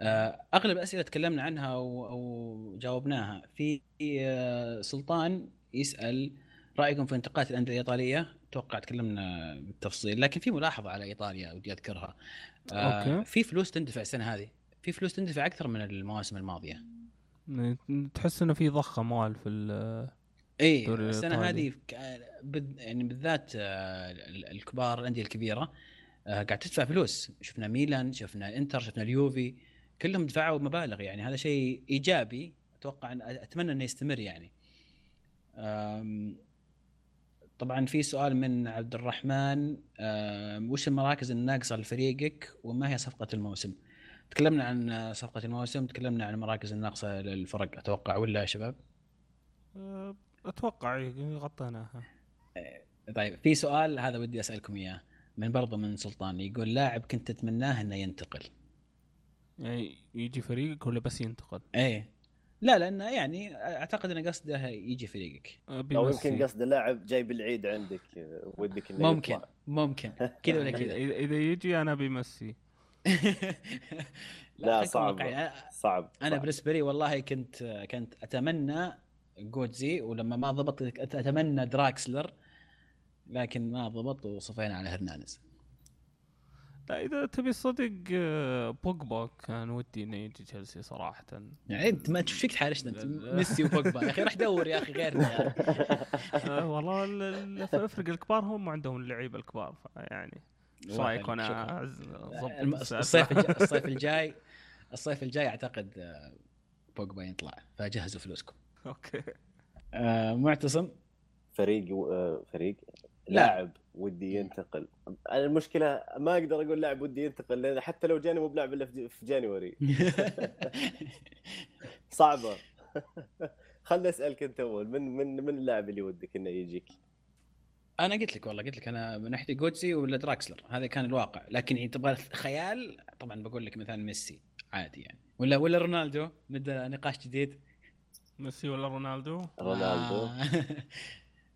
أه، أغلب الأسئلة تكلمنا عنها أو, أو جاوبناها. في أه، سلطان يسأل رأيكم في انتقالات الأندية الإيطالية؟ أتوقع تكلمنا بالتفصيل لكن في ملاحظة على إيطاليا ودي أذكرها. أه، okay. في فلوس تندفع السنة هذه؟ في فلوس تندفع أكثر من المواسم الماضية؟ تحس إنه في ضخ أموال في ال- اي السنة. هذه يعني بالذات آه، ال- الكبار الأندية الكبيرة آه، قاعد تدفع فلوس شفنا ميلان شفنا الانتر شفنا اليوفي كلهم دفعوا مبالغ يعني هذا شيء إيجابي أتوقع أن أتمنى أنه يستمر يعني طبعا في سؤال من عبد الرحمن وش المراكز الناقصة لفريقك وما هي صفقة الموسم؟ تكلمنا عن صفقة الموسم تكلمنا عن المراكز الناقصة للفرق أتوقع ولا يا شباب؟ أه، أتوقع غطيناها طيب في سؤال هذا ودي أسألكم إياه من برضه من سلطان يقول لاعب كنت تتمناه إنه ينتقل يعني يجي فريقك ولا بس ينتقل؟ إيه لا لأنه يعني أعتقد انه قصده يجي فريقك أه، أو بيمسي. يمكن قصد اللاعب جاي بالعيد عندك ودك إنه ممكن يطلع. ممكن كذا ولا *laughs* كذا إذا إذا يجي أنا بيمسي *laughs* لا، خليكم صعب. صعب أنا. بالنسبة لي والله كنت كنت أتمنى جوتزي ولما ما ضبط أتمنى دراكسلر لكن ما ضبط وصفينا على هرنانيز لا إذا تبي صدق آه، بوجبا كان ودي إنه يجي تشيلسي صراحة. يعني انت ما تشوف فيك تحارشنا انت. ميسي وبوجبا. يا أخي روح دور يا أخي غيرنا. *laughs* آه، والله ال- ال- الفرق الكبار هم عندهم اللعيبة الكبار يعني إيش رأيك؟ وأنا اضبط الصيف *laughs* الصيف الجاي الصيف الجاي أعتقد آه، بوجبا يطلع. فجهزوا فلوسكم. *laughs* Okay. آه، معتصم. فريق و- آه، فريق لا. لاعب ودي ينتقل. المشكلة ما أقدر أقول لاعب ودي ينتقل لأن حتى لو جاني مو بلاعب إلا في في January. *laughs* صعبة. *laughs* خلنا أسألك أنت أول من من من اللاعب اللي ودك إنه يجيك؟ أنا قلت لك والله قلت لك أنا من ناحية جوتسي ولا دراكسلر هذا كان الواقع. لكن يعني تبغى خيال طبعا بقول لك مثلا ميسي عادي يعني. ولا ولا رونالدو نبدأ نقاش جديد. ميسي ولا رونالدو؟ رونالدو.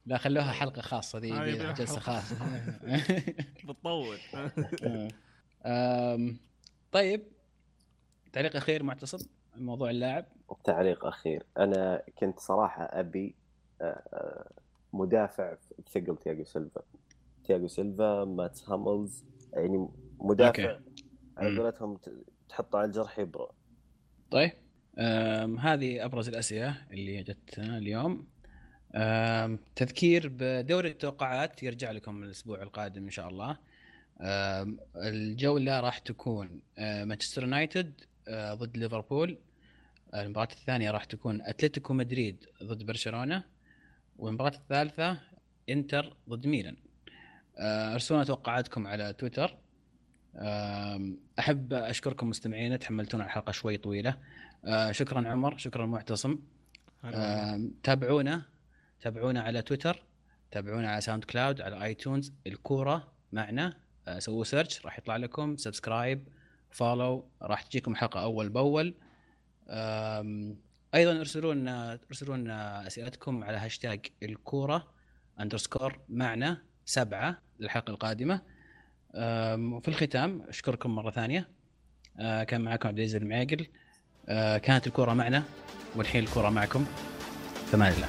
لا. *laughs* خلوها حلقة خاصة ذي جلسة. خاصة. *laughs* بتطول. *laughs* طيب. تعليق أخير معتصم موضوع اللاعب. تعليق أخير. أنا كنت صراحة أبي آه، آه، مدافع بثقل تياجو سيلفا. تياجو سيلفا ماتس هاملز يعني مدافع. على. قولتهم تحطه على الجرح يبرأ. طيب. هذه أبرز الأسئلة اللي جتنا اليوم. تذكير بدوري التوقعات يرجع لكم الأسبوع القادم إن شاء الله. الجولة راح تكون آه، مانشستر يونايتد آه، ضد ليفربول. المباراة الثانية راح تكون أتلتيكو مدريد ضد برشلونة. والمباراة الثالثة إنتر ضد ميلان. آه، أرسلوا لنا توقعاتكم على تويتر. أحب أشكركم مستمعينا تحملتونا الحلقة شوي طويلة. آه، شكرا عمر شكرا معتصم. آم، تابعونا تابعونا على تويتر تابعونا على ساوند كلاود على آيتونز الكورة معنا. آه، سووا search راح يطلع لكم. subscribe follow راح تجيكم حلقة أول بأول. آم، أيضا ارسلوا لنا ارسلوا لنا أسئلتكم على هاشتاج الكورة أندرسكور معنا سبعة للحلقة القادمة. وفي الختام أشكركم مرة ثانية. آه، كان معكم عبد العزيز المعاقل. آه، كانت الكوره معنا والحين الكوره معكم. فمان الله